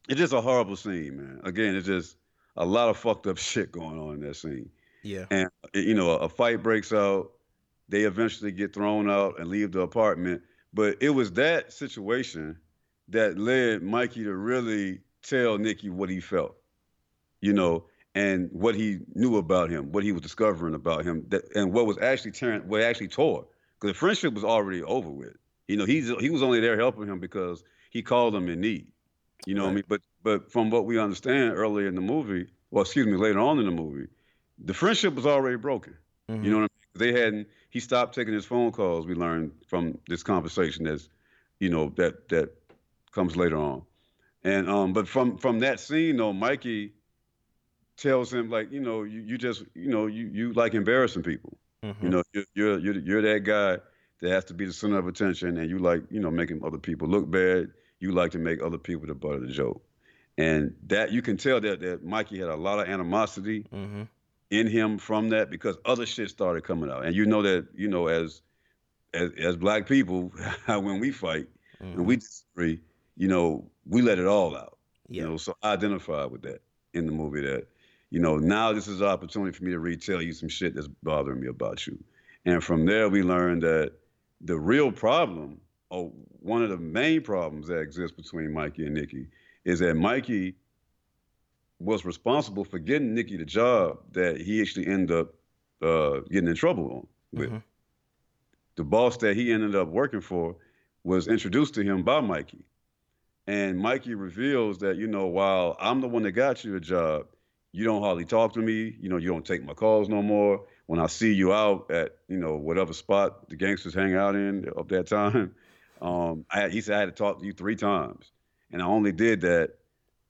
It's just a horrible scene, man. Again, it's just a lot of fucked up shit going on in that scene. Yeah. And you know, a fight breaks out. They eventually get thrown out and leave the apartment. But it was that situation that led Mikey to really tell Nicky what he felt, you know, and what he knew about him, what he was discovering about him, that, and what was actually tearing, what actually tore. Because the friendship was already over with. You know, he's he was only there helping him because he called him in need. You know what I mean? But but from what we understand earlier in the movie, well, excuse me, later on in the movie, the friendship was already broken. Mm-hmm. You know what I mean? They hadn't. He stopped taking his phone calls. We learned from this conversation that's, you know, that that comes later on, and um, but from from that scene though, Mikey tells him like, you know, you, you just, you know, you you like embarrassing people. Mm-hmm. You know, you're, you're you're you're that guy that has to be the center of attention, and you like, you know, making other people look bad. You like to make other people the butt of the joke, and that you can tell that that Mikey had a lot of animosity Mm-hmm. in him from that because other shit started coming out, and you know that you know as as as black people when we fight and we disagree, you know, we let it all out. Yeah. You know, so I identify with that in the movie that, you know, now this is an opportunity for me to retell you some shit that's bothering me about you. And from there we learned that the real problem, or one of the main problems that exists between Mikey and Nicky, is that Mikey was responsible for getting Nicky the job that he actually ended up uh, getting in trouble on with. Mhm. The boss that he ended up working for was introduced to him by Mikey. And Mikey reveals that, you know, while I'm the one that got you a job, you don't hardly talk to me. You know, you don't take my calls no more. When I see you out at, you know, whatever spot the gangsters hang out in of that time, um, I, he said I had to talk to you three times. And I only did that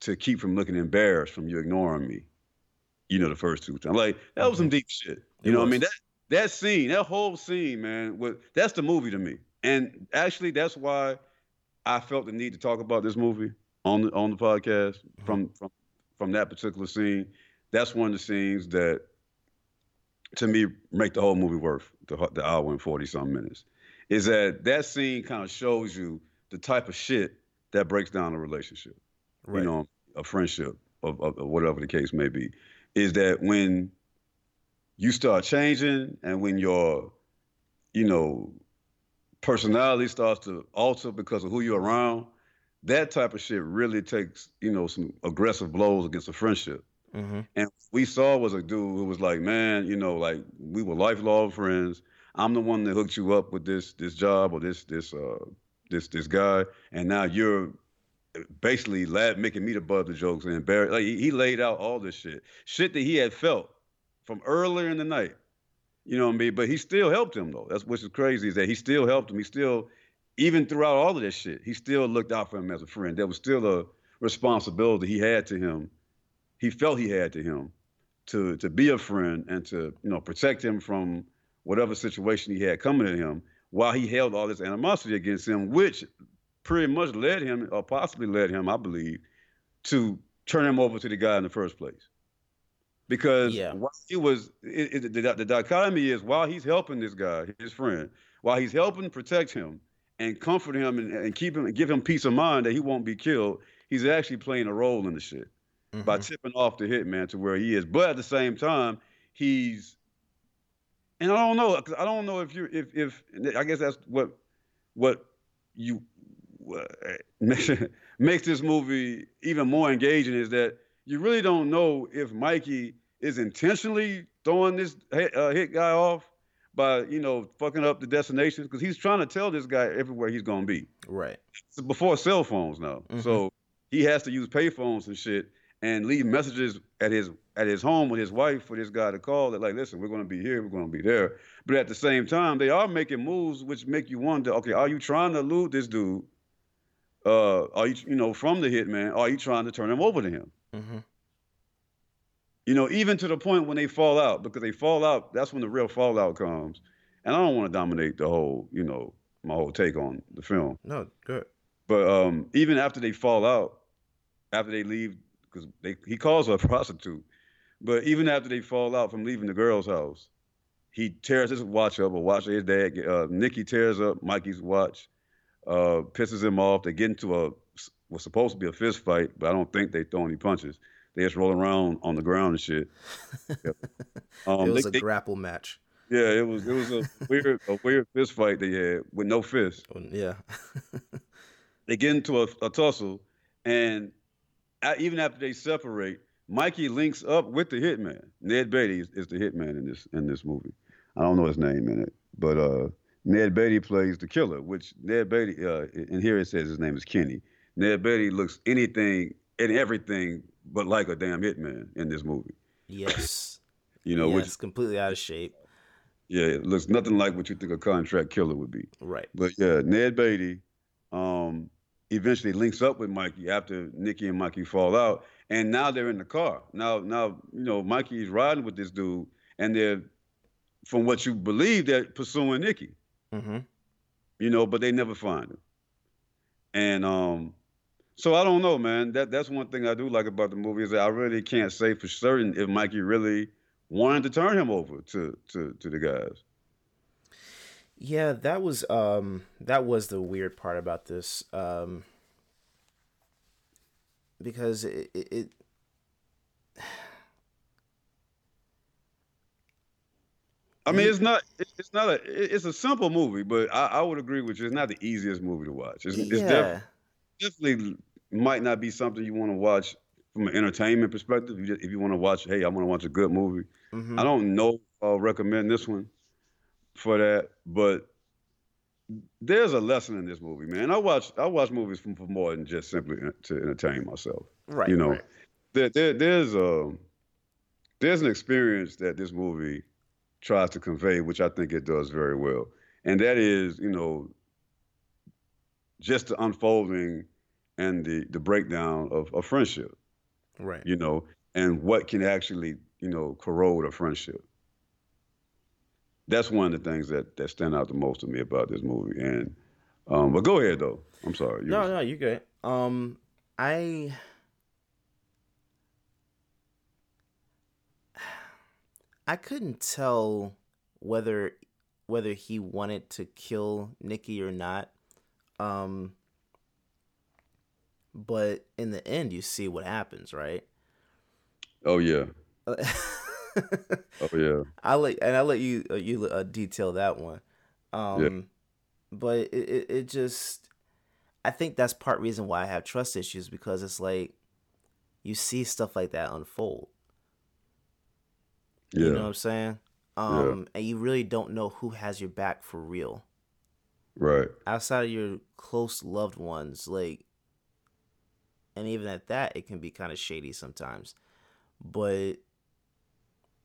to keep from looking embarrassed from you ignoring me. You know, the first two times. Like, that was some deep shit. You It know what I mean? That that scene, that whole scene, man, was that's the movie to me. And actually, that's why I felt the need to talk about this movie on the on the podcast from from from that particular scene. That's one of the scenes that, to me, make the whole movie worth the the hour and forty some minutes. Is that that scene kind of shows you the type of shit that breaks down a relationship, Right. you know, a friendship, or, or, or whatever the case may be. Is that when you start changing and when your, you know, personality starts to alter because of who you're around, that type of shit really takes, you know, some aggressive blows against a friendship. Mm-hmm. And we saw was a dude who was like, man, you know, like we were lifelong friends. I'm the one that hooked you up with this this job or this this uh this this guy, and now you're basically la- making me the butt of the jokes and embarrassed. Like he, he laid out all this shit, shit that he had felt from earlier in the night. You know what I mean? But he still helped him though. That's what's crazy is that he still helped him. He still, even throughout all of this shit, he still looked out for him as a friend. There was still a responsibility he had to him. He felt he had to him to to be a friend and to you know protect him from whatever situation he had coming at him while he held all this animosity against him, which pretty much led him, or possibly led him, I believe, to turn him over to the guy in the first place. Because Yeah. while he was, it, it, the, the dichotomy is while he's helping this guy, his friend, while he's helping protect him and comfort him and, and keep him and give him peace of mind that he won't be killed, he's actually playing a role in the shit by Mm-hmm. tipping off the hitman to where he is. But at the same time, he's and I don't know. 'cause I don't know if you if if I guess that's what what you uh, makes this movie even more engaging is that you really don't know if Mikey is intentionally throwing this hit, uh, hit guy off by you know fucking up the destinations because he's trying to tell this guy everywhere he's gonna be Right. it's before cell phones now. Mhm. So he has to use payphones and shit. And leave messages at his at his home with his wife for this guy to call that like, listen, we're going to be here, we're going to be there. But at the same time, they are making moves which make you wonder, okay, are you trying to elude this dude? Uh, are you you know from the hitman? Are you trying to turn him over to him? Mm-hmm. You know, even to the point when they fall out, because they fall out, that's when the real fallout comes. And I don't want to dominate the whole, you know, my whole take on the film. No, good. But um, even after they fall out, after they leave, because he calls her a prostitute, but even after they fall out from leaving the girl's house, he tears his watch up, a watch of his dad. Uh, Nicky tears up Mikey's watch, uh, pisses him off. They get into a was supposed to be a fist fight, but I don't think they throw any punches. They just roll around on the ground and shit. um, it was they, a they, grapple match. Yeah, it was. It was a weird, a weird fist fight they had with no fist. Oh, yeah. they get into a, a tussle, and even after they separate, Mikey links up with the hitman. Ned Beatty is, is, the hitman in this in this movie. I don't know his name in it, but uh, Ned Beatty plays the killer. Which Ned Beatty, uh, and here it says his name is Kenny. Ned Beatty looks anything and everything but like a damn hitman in this movie. Yes. you know, yes, which completely out of shape. Yeah, it looks nothing like what you think a contract killer would be. Right. But yeah, Ned Beatty um, eventually links up with Mikey after Nicky and Mikey fall out, and now they're in the car. Now, now you know Mikey is riding with this dude, and they're, from what you believe, they're pursuing Nicky. Mm-hmm. You know, but they never find him. And um, so I don't know, man. That that's one thing I do like about the movie is that I really can't say for certain if Mikey really wanted to turn him over to to to the guys. Yeah, that was um that was the weird part about this um because it, it, it I mean, it's not. It's not a. It's a simple movie, but I, I would agree with you. It's not the easiest movie to watch. It's, it's yeah. def, definitely might not be something you want to watch from an entertainment perspective. You if you want to watch, hey, I want to watch a good movie. Mm-hmm. I don't know. I'll recommend this one for that, but there's a lesson in this movie, man. I watch I watch movies for, for more than just simply to entertain myself. Right. You know, right. there, there there's a um, there's an experience that this movie tries to convey, which I think it does very well, and that is, you know, just the unfolding and the the breakdown of a friendship. Right. You know, and what can actually, you know, corrode a friendship. That's one of the things that that stand out the most to me about this movie. And um, but go ahead though. I'm sorry. You no, no, you're good. Um, I. I couldn't tell whether whether he wanted to kill Nicky or not. Um, but in the end, you see what happens, right? Oh yeah. oh yeah. I let and I let you uh, you uh, detail that one. Um, yeah. But it, it it just, I think that's part reason why I have trust issues because it's like, you see stuff like that unfold. Yeah. You know what I'm saying? Um, yeah. and you really don't know who has your back for real. Right. Outside of your close loved ones, like and even at that it can be kind of shady sometimes but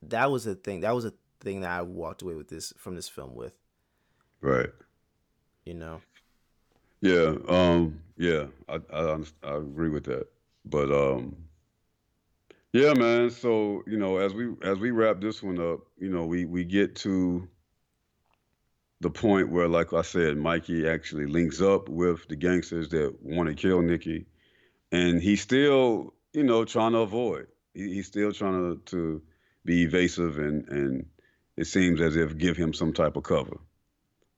that was a thing that was a thing that i walked away with this from this film with. Right. You know? Yeah um yeah i i, I agree with that. But um yeah man so you know as we as we wrap this one up you know we we get to the point where like i said mikey actually links up with the gangsters that want to kill nicky and he's still, you know, trying to avoid. He, he's still trying to, to be evasive, and and it seems as if give him some type of cover.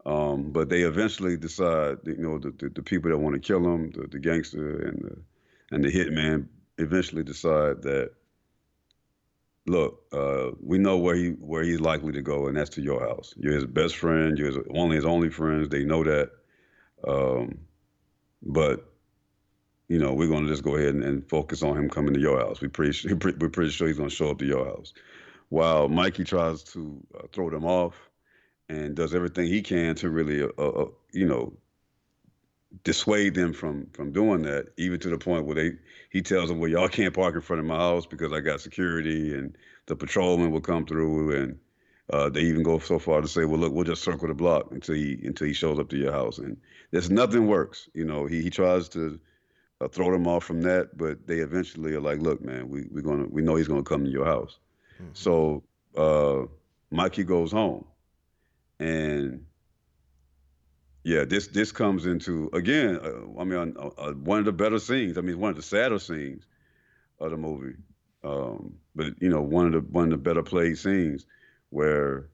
Um, but they eventually decide, you know, the, the, the people that want to kill him, the, the gangster and the and the hitman, eventually decide that, look, uh, we know where he where he's likely to go, and that's to your house. You're his best friend. You're his, of his only friends. They know that. Um, but you know, we're going to just go ahead and, and, focus on him coming to your house. We pretty, we're pretty sure he's going to show up to your house. While Mikey tries to uh, throw them off and does everything he can to really, uh, uh, you know, dissuade them from from doing that, even to the point where they he tells them, "Well, y'all can't park in front of my house because I got security, and the patrolman will come through." And uh, they even go so far to say, "Well, look, we'll just circle the block until he until he shows up to your house." And there's nothing works. You know, he he tries to uh, throw them off from that, but they eventually are like, "Look, man, we we're gonna we know he's gonna come to your house." Mm-hmm. So uh, Mikey goes home, and yeah, this this comes into again. Uh, I mean, uh, uh, one of the better scenes. I mean, one of the sadder scenes of the movie. Um, but you know, one of the one of the better played scenes where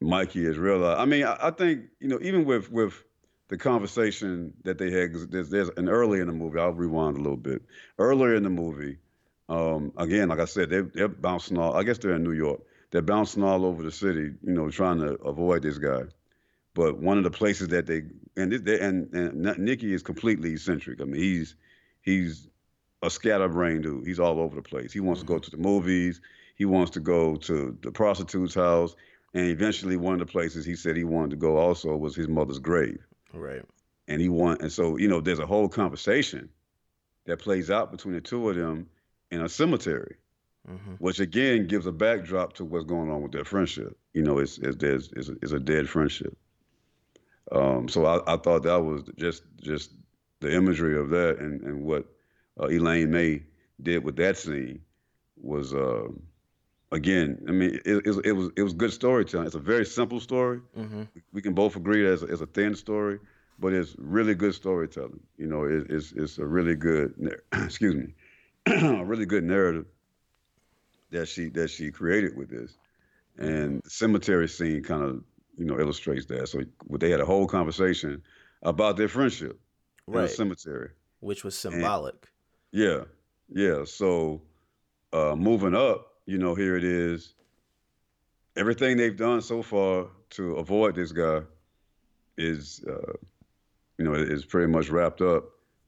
Mikey is realized. I mean, I, I, think you know, even with with the conversation that they had. There's, there's an early in the movie. I'll rewind a little bit. Earlier in the movie, um, again, like I said, they're, they're bouncing all. I guess they're in New York. They're bouncing all over the city, you know, trying to avoid this guy. But one of the places that they and they, and and Nicky is completely eccentric. I mean, he's he's a scatterbrained dude. He's all over the place. He wants to go mm-hmm. to the movies. He wants to go to the prostitute's house. And eventually, one of the places he said he wanted to go also was his mother's grave. Right. And he want and so you know, there's a whole conversation that plays out between the two of them in a cemetery, mm-hmm. which again gives a backdrop to what's going on with their friendship. You know, it's it's there's it's a, it's a dead friendship. Um, so I, I thought that was just just the imagery of that and, and what uh, Elaine May did with that scene was uh, again. I mean, it, it, it, was it was good storytelling. It's a very simple story. Mm-hmm. We can both agree as it's a thin story, but it's really good storytelling. You know, it, it's it's a really good excuse me, a really good narrative that she that she created with this, and the cemetery scene kind of you know, illustrates that. So they had a whole conversation about their friendship right. in the cemetery, which was symbolic. And, yeah, yeah. So uh, moving up, you know, here it is. Everything they've done so far to avoid this guy is, uh, you know, is pretty much wrapped up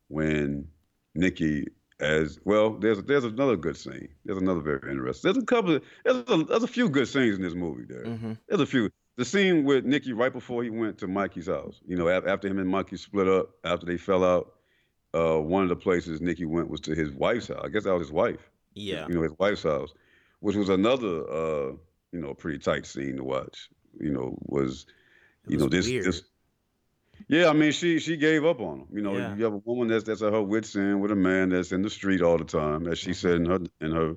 when Nicky as well. There's there's another good scene. There's another very interesting. There's a couple. Of, there's a, there's a few good scenes in this movie. There. Mm-hmm. There's a few the scene with Nicky right before he went to Mikey's house. You know, after him and Mikey split up, after they fell out, uh, one of the places Nicky went was to his wife's house. I guess that was his wife. Yeah. You know, his wife's house, which was another, uh, you know, pretty tight scene to watch. You know, was, you know, this, weird. this. Yeah, I mean, she she gave up on him. You know, yeah. you have a woman that's that's at her wits end with a man that's in the street all the time, as she mm-hmm. said in her in her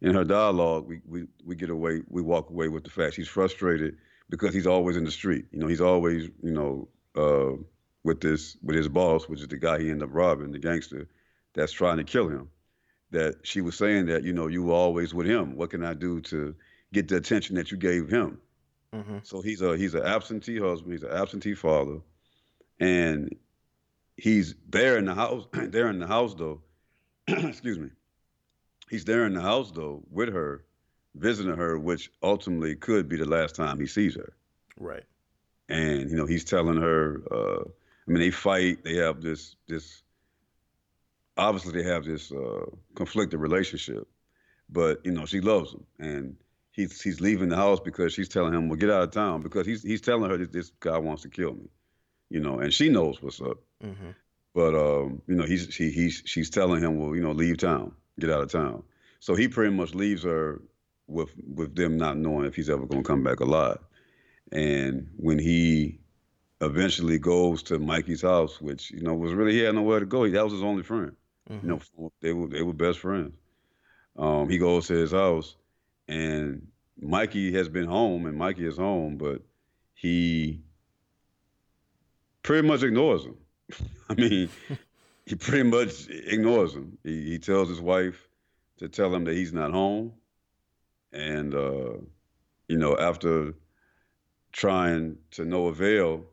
in her dialogue. We we we get away, we walk away with the fact she's frustrated because he's always in the street. You know, he's always, you know, uh, with this with his boss, which is the guy he ended up robbing, the gangster, that's trying to kill him. That she was saying that, you know, you were always with him. What can I do to get the attention that you gave him? Mm-hmm. So he's a he's an absentee husband, he's an absentee father, and he's there in the house. there in the house though. excuse me. He's there in the house though with her, visiting her, which ultimately could be the last time he sees her. Right. And you know, he's telling her. Uh, I mean, they fight. They have this this. Obviously, they have this uh, conflicted relationship, but you know, she loves him, and he's he's leaving the house because she's telling him, "Well, get out of town," because he's he's telling her that this guy wants to kill me, you know, and she knows what's up. Mm-hmm. But um, you know, he's she he's she's telling him, "Well, you know, leave town, get out of town." So he pretty much leaves her with with them not knowing if he's ever going to come back alive. And when he eventually goes to Mikey's house, which you know was really he had nowhere to go. That was his only friend. Mm-hmm. You know, they were they were best friends. Um, he goes to his house, and Mikey has been home, and Mikey is home, but he pretty much ignores him. I mean, he pretty much ignores him. He, he tells his wife to tell him that he's not home and uh, you know after trying to no avail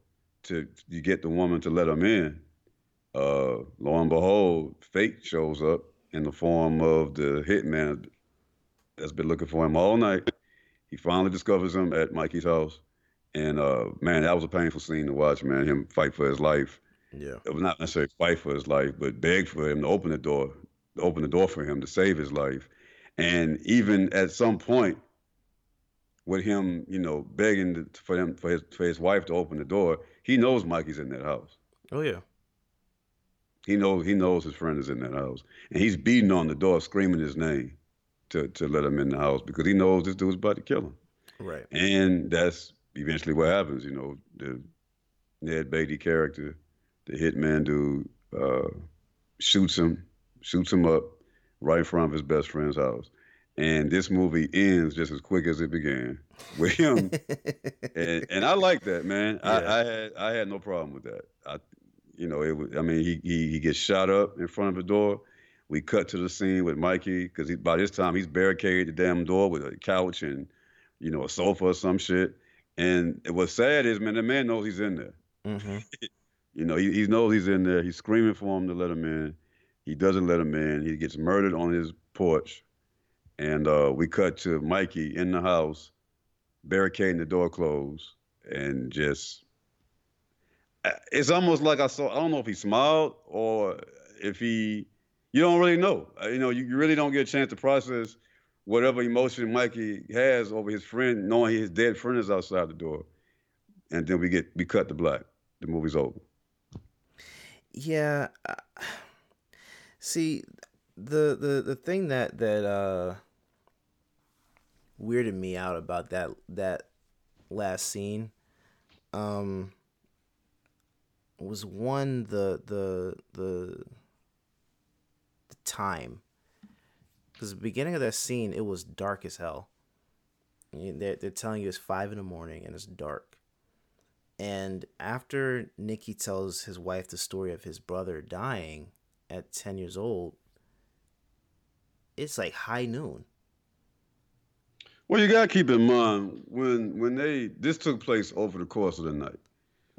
to, to get the woman to let him in, uh, lo and behold, fate shows up in the form of the hitman that's been looking for him all night. He finally discovers him at Mikey's house, and uh, man, that was a painful scene to watch. Man, him fight for his life. Yeah, it was not necessarily fight for his life, but beg for him to open the door, to open the door for him to save his life. And even at some point, with him, you know, begging for him for his for his wife to open the door, he knows Mikey's in that house. Oh yeah. He knows he knows his friend is in that house, and he's beating on the door, screaming his name to to let him in the house because he knows this dude's about to kill him. Right. And that's eventually what happens. You know, the Ned Beatty character, the hitman dude, uh, shoots him, shoots him up right in front of his best friend's house. And this movie ends just as quick as it began with him. and, and I like that, man. Yeah. I, I had I had no problem with that. I, you know, it was. I mean, he he he gets shot up in front of the door. We cut to the scene with Mikey because by this time he's barricaded the damn door with a couch and you know a sofa or some shit. And what's sad is, man, the man knows he's in there. Mm-hmm. You know, he, he knows he's in there. He's screaming for him to let him in. He doesn't let him in. He gets murdered on his porch. And uh, we cut to Mikey in the house, barricading the door closed, and just. It's almost like I saw. I don't know if he smiled or if he. You don't really know. Uh, You know, you, really don't get a chance to process whatever emotion Mikey has over his friend, knowing his dead friend is outside the door. And then we get we cut to black. The movie's over. Yeah. uh, See, the the the thing that that uh weirded me out about that that last scene um was one the the the the time because the beginning of that scene it was dark as hell they're, they're telling you it's five in the morning and it's dark and after Nicky tells his wife the story of his brother dying at 10 years old, it's like high noon. Well, you gotta keep in mind when when they this took place over the course of the night.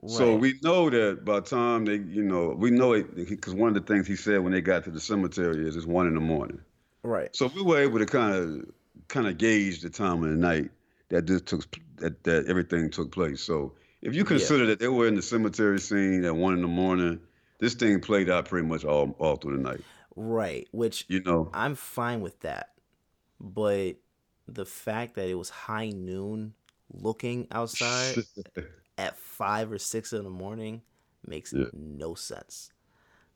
So we know that by the time they, you know, we know it because one of the things he said when they got to the cemetery is it's one in the morning. Right. So we were able to kind of kind of gauge the time of the night that this took that that everything took place. So if you consider that they were in the cemetery scene at one in the morning, this thing played out pretty much all all through the night. Right. Which You know, I'm fine with that. But the fact that it was high noon looking outside at five or six in the morning makes Yeah. no sense.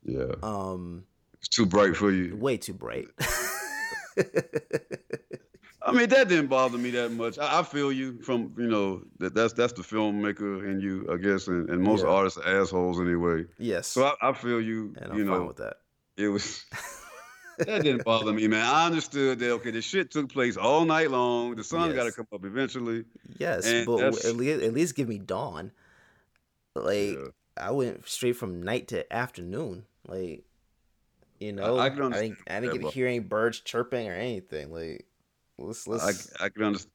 yeah, Um, it's too bright for you. way too bright. I mean, that didn't bother me that much. I, I feel you from you know that that's that's the filmmaker in you, I guess, and, and most Yeah. artists are assholes anyway. yes. So I, I feel you. and I'm you fine know, with that. it was that didn't bother me, man. I understood that. Okay, the shit took place all night long. The sun got to come up eventually. Yes, but that's- at least, at least give me dawn. Like Yeah. I went straight from night to afternoon. Like you know, I I, can didn't, I didn't get to hear any birds chirping or anything. Like let's let's. I I can understand.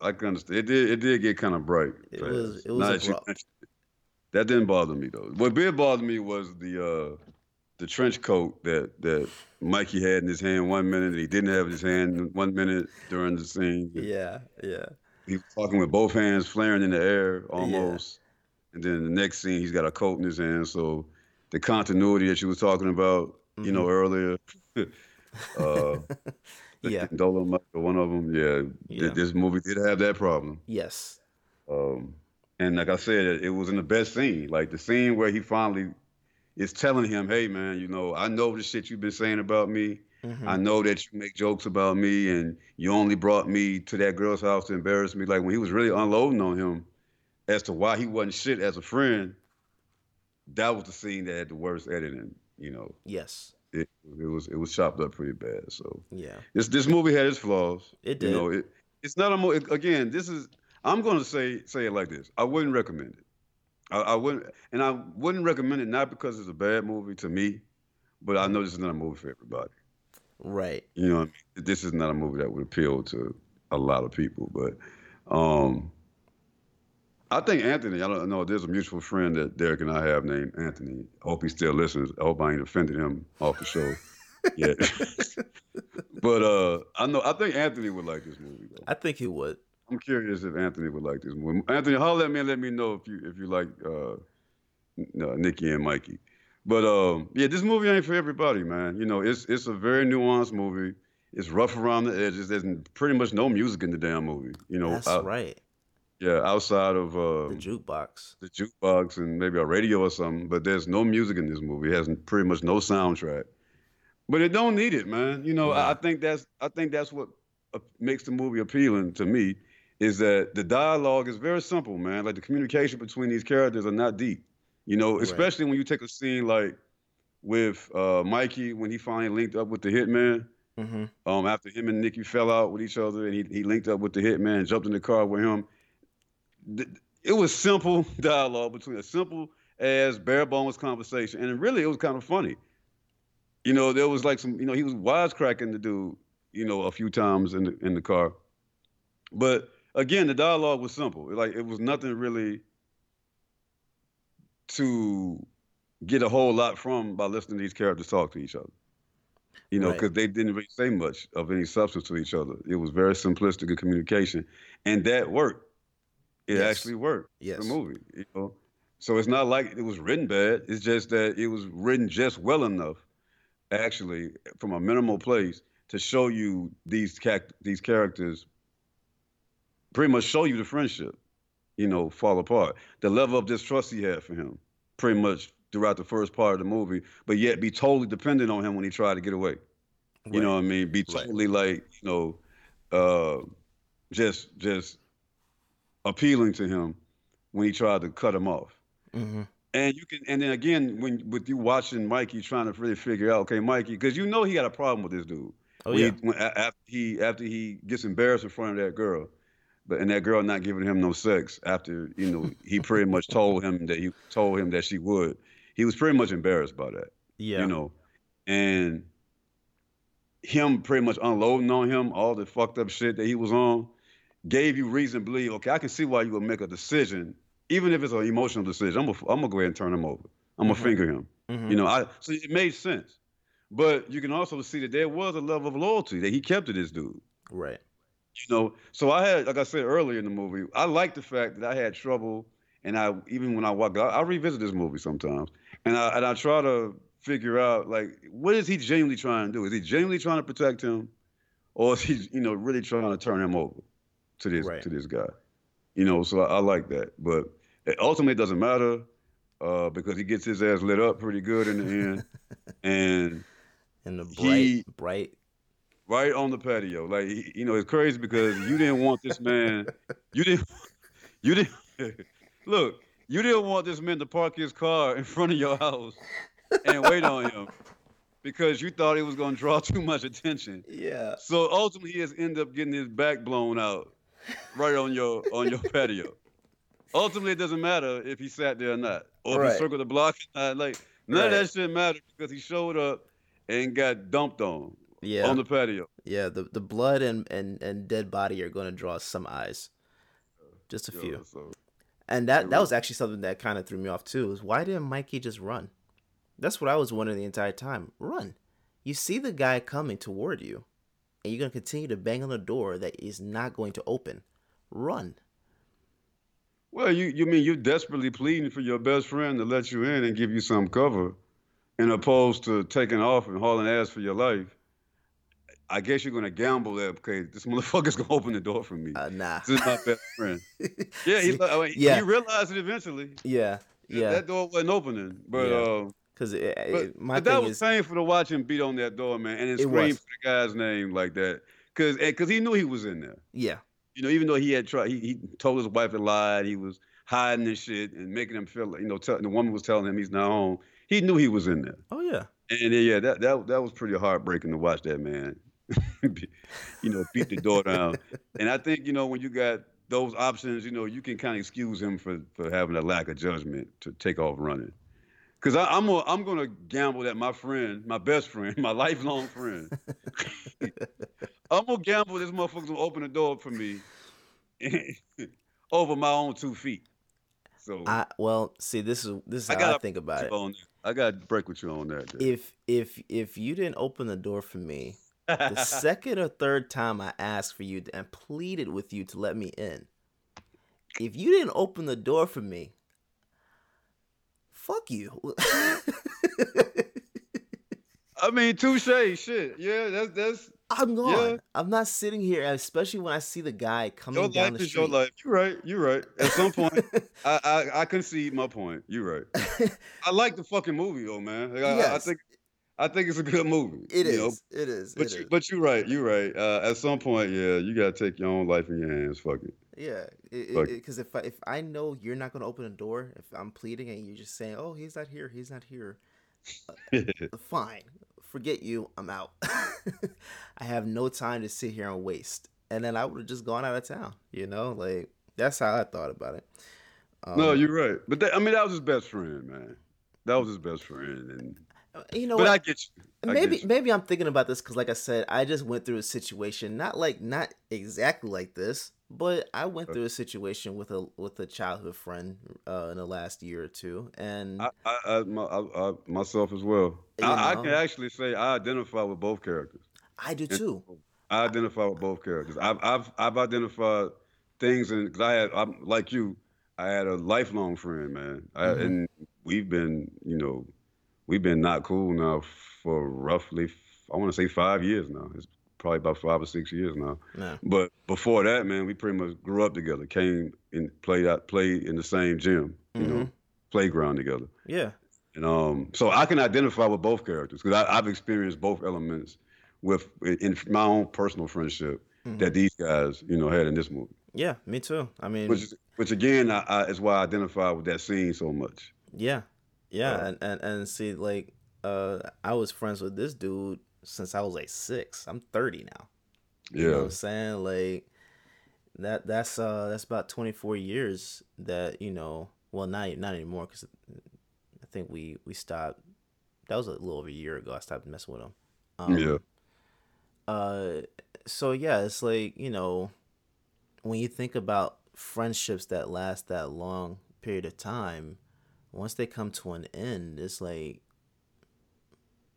I can understand. It did. It did get kind of bright. It fast. was- it was Now that you abrupt. mentioned it. That didn't bother me though. What did bother me was the uh, the trench coat that that Mikey had in his hand one minute, he didn't have in his hand one minute during the scene. yeah, yeah, He was talking with both hands flaring in the air almost, and then the next scene he's got a coat in his hand. So the continuity that you was talking about, you know, earlier. uh, yeah. Dolomite, one of them. Yeah, th- this movie did have that problem. Yes, Um, and like I said, it was in the best scene, like the scene where he finally is telling him, "Hey, man, you know, I know the shit you've been saying about me. Mhm. I know that you make jokes about me, and you only brought me to that girl's house to embarrass me." Like when he was really unloading on him as to why he wasn't shit as a friend. That was the scene that had the worst editing. You know, yes, it, it was it was chopped up pretty bad. So yeah. this this movie had its flaws. It did. You know, it, it's not a movie. Again, this is. I'm going to say say it like this. I wouldn't recommend it. I, I wouldn't, and I wouldn't recommend it not because it's a bad movie to me, but I know this is not a movie for everybody. Right. You know, what I mean? this is not a movie that would appeal to a lot of people. But um, I think Anthony. I don't know. There's a mutual friend that Derek and I have named Anthony. I hope he still listens. I hope I ain't offended him off the show. yeah. but uh, I know. I think Anthony would like this movie though. I think he would. I'm curious if Anthony would like this movie. Anthony, holler at me and let me know if you if you like uh, uh, Nicky and Mikey. But um, yeah, this movie ain't for everybody, man. You know, it's it's a very nuanced movie. It's rough around the edges. There's pretty much no music in the damn movie. You know, That's I- right. Yeah, outside of uh, The jukebox. the jukebox and maybe a radio or something, but there's no music in this movie. It has pretty much no soundtrack. But it don't need it, man. You know, I, I think that's I think that's what makes the movie appealing to me is that the dialogue is very simple, man. Like the communication between these characters are not deep. You know, especially when you take a scene like with uh, Mikey when he finally linked up with the hitman. Mm-hmm. Um, after him and Nicky fell out with each other, and he, he linked up with the hitman, and jumped in the car with him. It was simple dialogue between a simple as bare bones conversation, and really it was kind of funny. You know, there was like some, you know, he was wisecracking the dude, you know, a few times in the in the car. But again, the dialogue was simple. Like it was nothing really to get a whole lot from by listening to these characters talk to each other. You know, Right. because they didn't really say much of any substance to each other. It was very simplistic in communication, and that worked. It Yes. actually worked. Yes. The movie, you know. So it's not like it was written bad. It's just that it was written just well enough, actually, from a minimal place to show you these cac- these characters. Pretty much show you the friendship, you know, fall apart. The level of distrust he had for him, pretty much throughout the first part of the movie, but yet be totally dependent on him when he tried to get away. You know what I mean? Be Right. totally like, you know, uh, just just appealing to him when he tried to cut him off. Mm-hmm. And you can, and then again, when with you watching Mikey trying to really figure out, okay, Mikey, because you know he got a problem with this dude. Oh When yeah. He, when, after he after he gets embarrassed in front of that girl, but and that girl not giving him no sex after you know he pretty much told him that he told him that she would. He was pretty much embarrassed by that Yeah. you know, and him pretty much unloading on him all the fucked up shit that he was on gave you reason to believe, okay, I can see why you would make a decision, even if it's an emotional decision. I'm gonna, I'm gonna go ahead and turn him over. I'm gonna finger him. Mhm. You know, I so it made sense. But you can also see that there was a level of loyalty that he kept to this dude. Right. You know, so I had, like I said earlier in the movie, I like the fact that I had trouble, and I even when I walk, I, I revisit this movie sometimes, and I and I try to figure out like what is he genuinely trying to do? Is he genuinely trying to protect him, or is he, you know, really trying to turn him over to this Right. to this guy? You know, so I, I like that, but it ultimately doesn't matter uh, because he gets his ass lit up pretty good in the end, and And the bright, He- bright. Right on the patio. Like you know, it's crazy because you didn't want this man. You didn't. You didn't. Look, you didn't want this man to park his car in front of your house and wait on him because you thought he was going to draw too much attention. Yeah. So ultimately, he has ended up getting his back blown out right on your on your patio. Ultimately, it doesn't matter if he sat there or not, or if he circled the block or not. Like none of Right. that shit mattered because he showed up and got dumped on Yeah. on the patio. yeah. The the blood and and and dead body are going to draw some eyes. Just a few. so- And that that was actually something that kind of threw me off too. Is why didn't Mikey just run? That's what I was wondering the entire time. Run. You see the guy coming toward you, and you're gonna continue to bang on the door that is not going to open. Run. Well, you you mean you're desperately pleading for your best friend to let you in and give you some cover, in opposed to taking off and hauling ass for your life. I guess you're gonna gamble that okay, this motherfucker's gonna open the door for me. Uh, nah. This is my best friend. Yeah, he, I mean, yeah. he realized it eventually. Yeah. Yeah. That door wasn't opening, but Yeah. uh, Because my but that was is, painful to watch him beat on that door, man, and then scream for the guy's name like that, cause cause he knew he was in there. yeah, you know, even though he had tried, he, he told his wife it lied. He was hiding and shit and making him feel like, you know, tell, the woman was telling him he's not home. He knew he was in there. oh yeah, And yeah, that, that that was pretty heartbreaking to watch that man, you know, beat the door down. And I think, you know, when you got those options, you know, you can kind of excuse him for, for having a lack of judgment to take off running. Cause I, I'm gonna, I'm gonna gamble that my friend, my best friend, my lifelong friend, I'm gonna gamble this motherfucker's gonna open the door for me over my own two feet. So I well see this is this is I how gotta I think about it. on. I gotta break with you on that. dude. If if if you didn't open the door for me, the second or third time I asked for you and pleaded with you to let me in, if you didn't open the door for me, fuck you. I mean, touche, shit. Yeah, that's that's I'm gone. Yeah. I'm not sitting here, especially when I see the guy coming Your down life the is street. your life. You're right. You're right. At some point, I, I I concede my point. You're right. I like the fucking movie though, man. Like, I, I Yes. think I think it's a good movie. It you know? is. It is. But it you, is. but you're right. You're right. Uh, at some point, yeah, you gotta take your own life in your hands. Fuck it. Yeah, because if I, if I know you're not going to open a door, if I'm pleading and you're just saying, "Oh, he's not here, he's not here," uh, fine, forget you, I'm out. I have no time to sit here and waste, and then I would have just gone out of town. You know, like that's how I thought about it. Um, no, you're right. But that, I mean, that was his best friend, man. That was his best friend, and you know but what? I get you. I maybe get you. maybe I'm thinking about this because, like I said, I just went through a situation, not like not exactly like this, but I went through a situation with a with a childhood friend uh, in the last year or two, and I, I, I, my, I, myself as well. I, I can actually say I identify with both characters. I do too. I identify with both characters. I've I've I've identified things, and because I had I'm like you, I had a lifelong friend, man, I, Mhm. and we've been you know we've been not cool now for roughly I want to say five years now. It's probably about five or six years now. Yeah. But before that, man, we pretty much grew up together. Came and played out played in the same gym, you know, playground together. Yeah. And um, so I can identify with both characters because I've experienced both elements with in my own personal friendship Mm-hmm. that these guys, you know, had in this movie. Yeah, me too. I mean, Which, which again, I, I, is why I identify with that scene so much. yeah, yeah, and, and and see, like, uh, I was friends with this dude since I was like six. I'm 30 now. You know what Yeah, I'm saying? Like that that's uh that's about 24 years that, you know, well not not anymore cuz I think we we stopped that was a little over a year ago I stopped messing with him. Um, yeah, uh so yeah, it's like, you know, when you think about friendships that last that long period of time, once they come to an end, it's like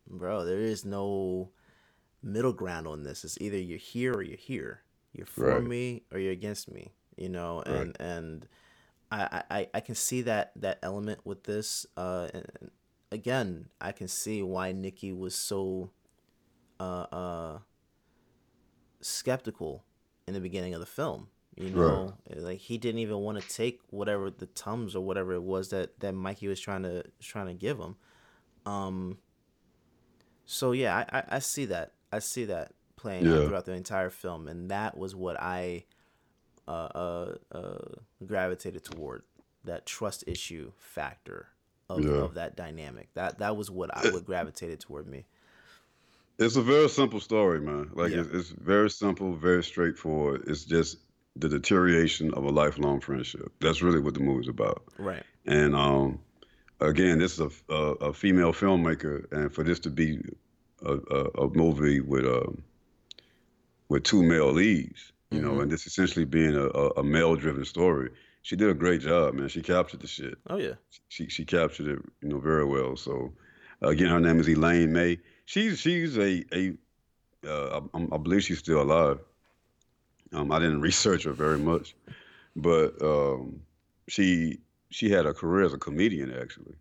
bro, there is no middle ground on this. It's either you're here or you're here. You're for Right. me or you're against me. You know, Right. and and I, I I can see that that element with this. Uh, and again, I can see why Nicky was so uh uh skeptical in the beginning of the film. You know, like he didn't even want to take whatever the tums or whatever it was that that Mikey was trying to trying to give him. Um. So yeah, I, I, I see that. I see that playing out Yeah. throughout the entire film, and that was what I uh, uh, uh, gravitated toward that trust issue factor of, Yeah. of that dynamic. That that was what I would gravitated toward me. it's a very simple story, man. Like Yeah. it's, it's very simple, very straightforward. It's just the deterioration of a lifelong friendship. That's really what the movie's about. Right. And um, again, this is a, a, a female filmmaker, and for this to be a, a, movie with um with two male leads, you know, Mhm. and this essentially being a, a, a male-driven story, she did a great job, man. She captured the shit. Oh yeah. She she captured it, you know, very well. So again, her name is Elaine May. She's she's a a uh, I, I believe she's still alive. Um, I didn't research her very much, but um, she she had a career as a comedian actually,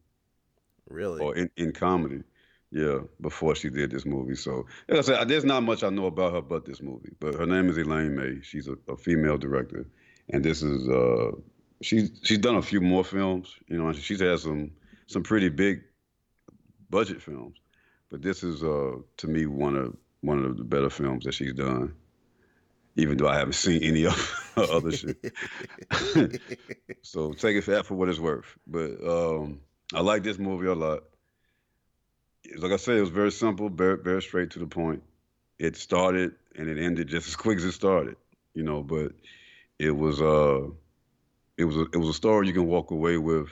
Really. or in, in comedy. Yeah, before she did this movie. So, like I said, there's not much I know about her but this movie. But her name is Elaine May. She's a, a female director, and this is uh, she's she's done a few more films. You know, and she's had some some pretty big budget films, but this is uh to me one of one of the better films that she's done. Even though I haven't seen any of her other shit, so take it for that for what it's worth. But um, I like this movie a lot. Like I said, it was very simple, very very straight to the point. It started and it ended just as quick as it started, you know. But it was uh, it was a, it was a story you can walk away with.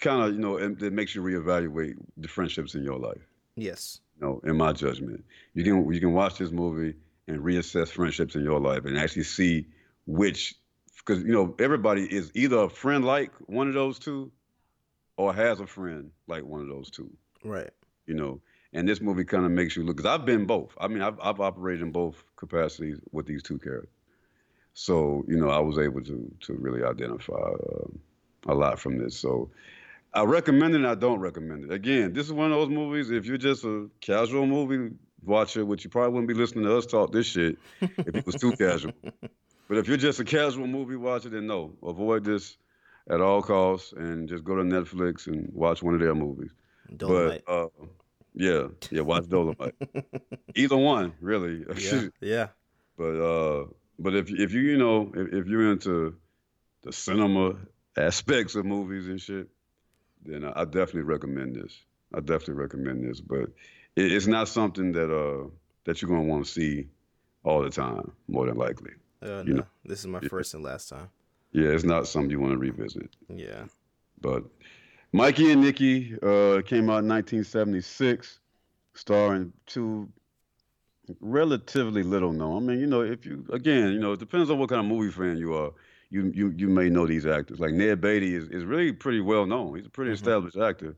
Kind of, you know, and it makes you reevaluate the friendships in your life. yes. You know, in my judgment, you can you can watch this movie and reassess friendships in your life and actually see which, because you know everybody is either a friend like one of those two, or has a friend like one of those two. Right. You know, and this movie kind of makes you look. Because I've been both. I mean, I've I've operated in both capacities with these two characters. So you know, I was able to to really identify um a lot from this. So I recommend it and I don't recommend it. Again, this is one of those movies, if you're just a casual movie watch it, which you probably wouldn't be listening to us talk this shit if it was too casual. But if you're just a casual movie watcher, then no, avoid this at all costs and just go to Netflix and watch one of their movies. Dolomite. But uh, yeah, yeah, watch Dolomite. Either one, really. yeah, yeah. But uh, but if if you you know if, if you're into the cinema aspects of movies and shit, then I, I definitely recommend this. I definitely recommend this. But it, it's not something that uh that you're gonna want to see all the time, more than likely. Uh, You no, know. this is my first and last time. Yeah, it's not something you want to revisit. Yeah. But Mikey and Nicky uh, came out in 1976, starring two relatively little known. I mean, you know, if you again, you know, it depends on what kind of movie fan you are. You you you may know these actors. Like Ned Beatty is, is really pretty well known. He's a pretty established actor,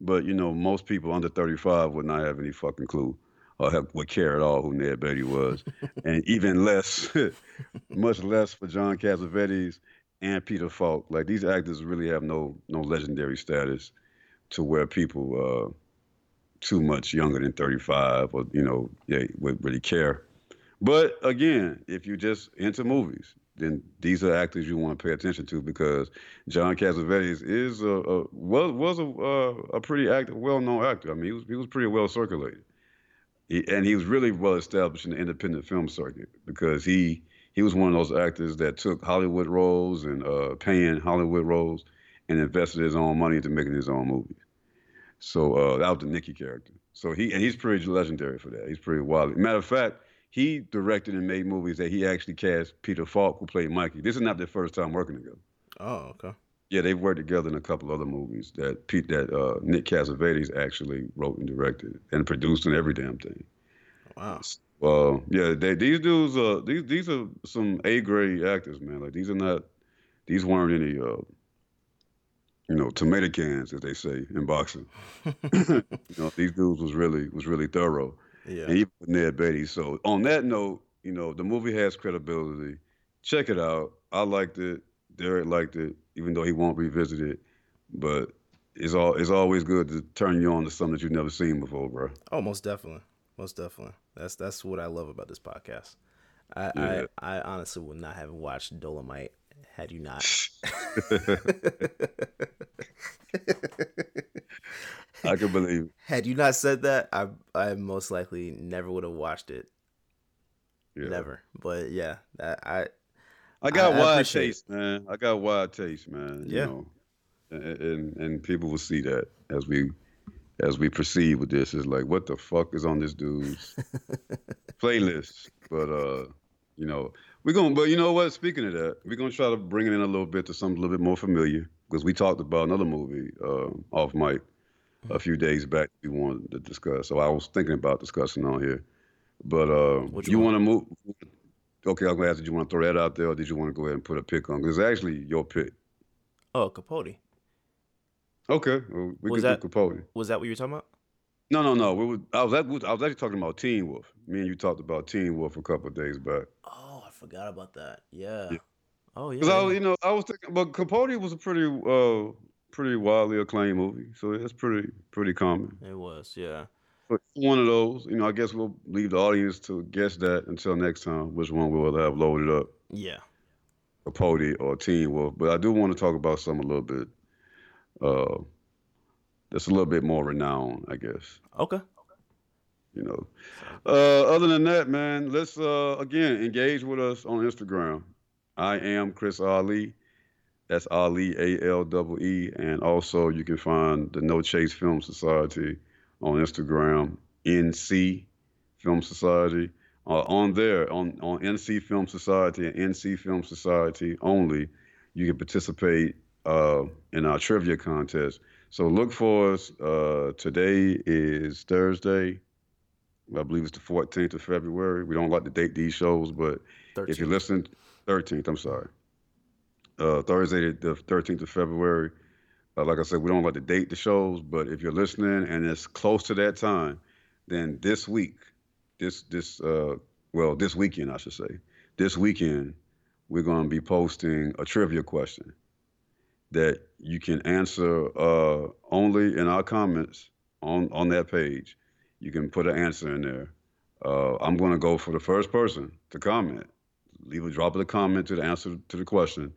but you know, most people under 35 would not have any fucking clue or have, would care at all who Ned Beatty was, and even less, much less for John Cassavetes and Peter Falk. Like these actors really have no no legendary status to where people uh, too much younger than 35 or you know yeah would really care. But again, if you just into movies, then these are actors you want to pay attention to because John Cassavetes is a, a was was a uh, a pretty active, well known actor. I mean, he was he was pretty well circulated, he, and he was really well established in the independent film circuit because he he was one of those actors that took Hollywood roles and uh, paying Hollywood roles and invested his own money into making his own movies. So uh, that was the Nicky character. So he and he's pretty legendary for that. He's pretty wild. Matter of fact, he directed and made movies that he actually cast Peter Falk, who played Mikey. This is not their first time working together. Oh, okay. Yeah, they've worked together in a couple other movies that Pete that uh, Nick Cassavetes actually wrote and directed and produced and every damn thing. Wow. Well, yeah, they, these dudes, uh, these these are some A grade actors, man. Like these are not, these weren't any, uh, you know, tomato cans, as they say in boxing. you know, these dudes was really was really thorough, Yeah. and even with Ned Beatty. So on that note, you know, the movie has credibility. Check it out. I liked it. Derek liked it, even though he won't revisit it. But it's all it's always good to turn you on to something that you've never seen before, bro. Oh, most definitely, most definitely. That's that's what I love about this podcast. I Yeah. I, I honestly would not have watched Dolomite had you not. I can believe it. had you not said that, I I most likely never would have watched it. Yeah. Never. But yeah, that I I got I- wide appreciate it. taste, man. I got wide taste, man. You Yeah. know, and, and and people will see that as we as we proceed with this. It's like, what the fuck is on this dude's playlist? But uh, you know, we're gonna. But you know what? Speaking of that, we're gonna try to bring it in a little bit to something a little bit more familiar because we talked about another movie uh, off mic a few days back. We wanted to discuss. So I was thinking about discussing on here. But uh, you want to move? Okay, I'm gonna ask. Did you want to throw that out there, or did you want to go ahead and put a pick on? Because it's actually your pick. oh Capote. Okay, well, we Was that- do Capote. Was that what you were talking about? No, no, no. We were, I was at, I was actually talking about Teen Wolf. Me and you talked about Teen Wolf a couple of days back. Oh, I forgot about that. Yeah. Yeah. Oh yeah. Because I, you know, I was thinking, but Capote was a pretty, uh, pretty widely acclaimed movie, so it's pretty, pretty common. It was. Yeah. But one of those, you know, I guess we'll leave the audience to guess that until next time, which one we'll have loaded up, Yeah. Capote or Teen Wolf. But I do want to talk about some a little bit, uh, that's a little bit more renowned, I guess. Okay. you know. Uh, other than that, man, let's uh, again engage with us on Instagram. I am Chris Alee. That's Alee A L double E, and also you can find the No Chase Film Society on Instagram. NC Film Society. Uh, on there, on on NC Film Society and NC Film Society only, you can participate uh, in our trivia contest. So look for us. Uh, today is Thursday. I believe it's the 14th of February. We don't like to date these shows, but if you listen, 13th, I'm sorry. Uh, Thursday, the 13th of February. Uh, like I said, we don't like to date the shows, but if you're listening and it's close to that time, then this week, this, this, uh, well, this weekend, I should say, this weekend, we're going to be posting a trivia question that you can answer uh, only in our comments on, on that page. You can put an answer in there Uh, I'm going to go for the first person to comment. Leave a drop of the comment to the answer to the question,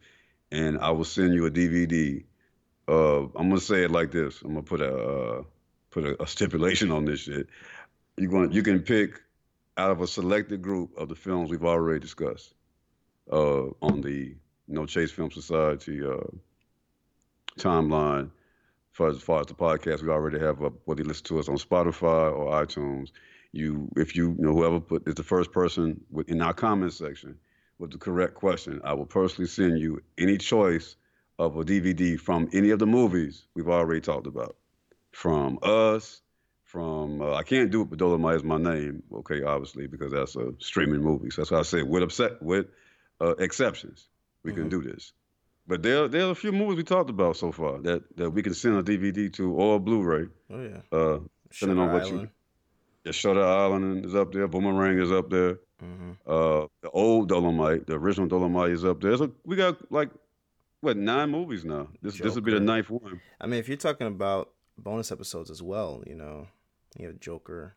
and I will send you a DVD. Uh, I'm gonna say it like this. I'm gonna put a uh, put a, a, stipulation on this shit. You going you can pick out of a selected group of the films we've already discussed uh, on the No Chase Film Society uh, timeline. For as far as the podcast, we already have up whether you listen to us on Spotify or iTunes. You, if you, you know, whoever put is the first person in our comment section with the correct question, I will personally send you any choice of a DVD from any of the movies we've already talked about. From Us, from uh, I can't do it, but Dolomite is my name. Okay, obviously because that's a streaming movie. So that's why I said with upset with uh, exceptions, we mm-hmm. can do this. But there, there are a few movies we talked about so far that, that we can send a DVD to or a Blu-ray. Oh yeah. Uh, depending on what Island. you. Yeah, Shutter Island is up there. Boomerang is up there. Mm-hmm. Uh, the old Dolomite, the original Dolomite is up there. So we got like what nine movies now. This Joker. this will be the ninth one. I mean, if you're talking about bonus episodes as well, you know, you have Joker.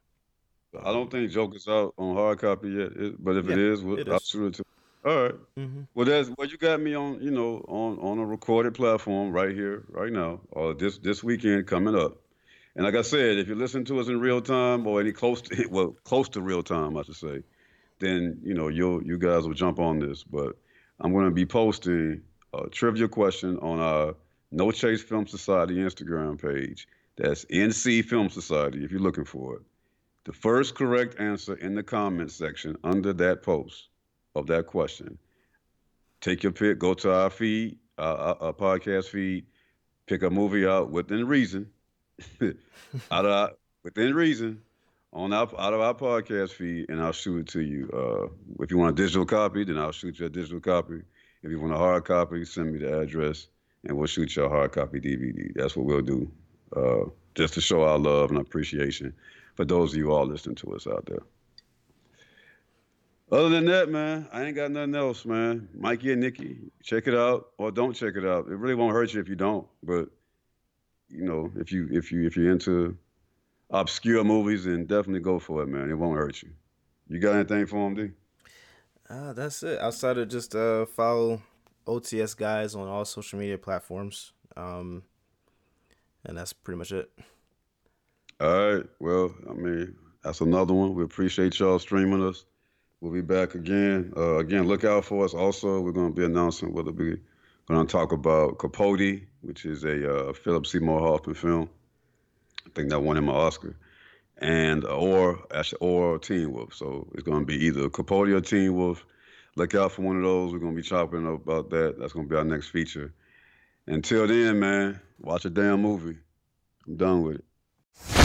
I don't think Joker's out on hard copy yet, it, but if yeah, it is, we'll, it I'll shoot it to. All right. mm-hmm. Well, that's well, you got me on, you know, on on a recorded platform right here, right now, or this this weekend coming up. And like I said, if you listen to us in real time or any close to well close to real time, I should say, then you know you you guys will jump on this. But I'm going to be posting a trivia question on our No Chase Film Society Instagram page. That's NC Film Society if you're looking for it. The first correct answer in the comment section under that post of that question. Take your pick, go to our feed, our, our podcast feed, pick a movie out within reason, out of within reason, on our out of our podcast feed, and I'll shoot it to you. Uh, if you want a digital copy, then I'll shoot you a digital copy. If you want a hard copy, send me the address, and we'll shoot you a hard copy DVD. That's what we'll do, uh, just to show our love and appreciation for those of you all listening to us out there. Other than that, man, I ain't got nothing else, man. Mikey and Nicky, check it out or don't check it out. It really won't hurt you if you don't. But you know, if you if you if you're into obscure movies, then definitely go for it, man. It won't hurt you. You got anything for him, D? Uh, that's it. Outside of just uh, follow OTS guys on all social media platforms. Um, and that's pretty much it. All right. Well, I mean, that's another one. We appreciate y'all streaming us. We'll be back again. Uh, again, look out for us. Also, we're going to be announcing whether we're going to talk about Capote, which is a uh, Philip Seymour Hoffman film. I think that won him an Oscar, and uh, or actually or Teen Wolf. So it's going to be either Capote or Teen Wolf. Look out for one of those. We're going to be chopping up about that. That's going to be our next feature. Until then, man, watch a damn movie. I'm done with it.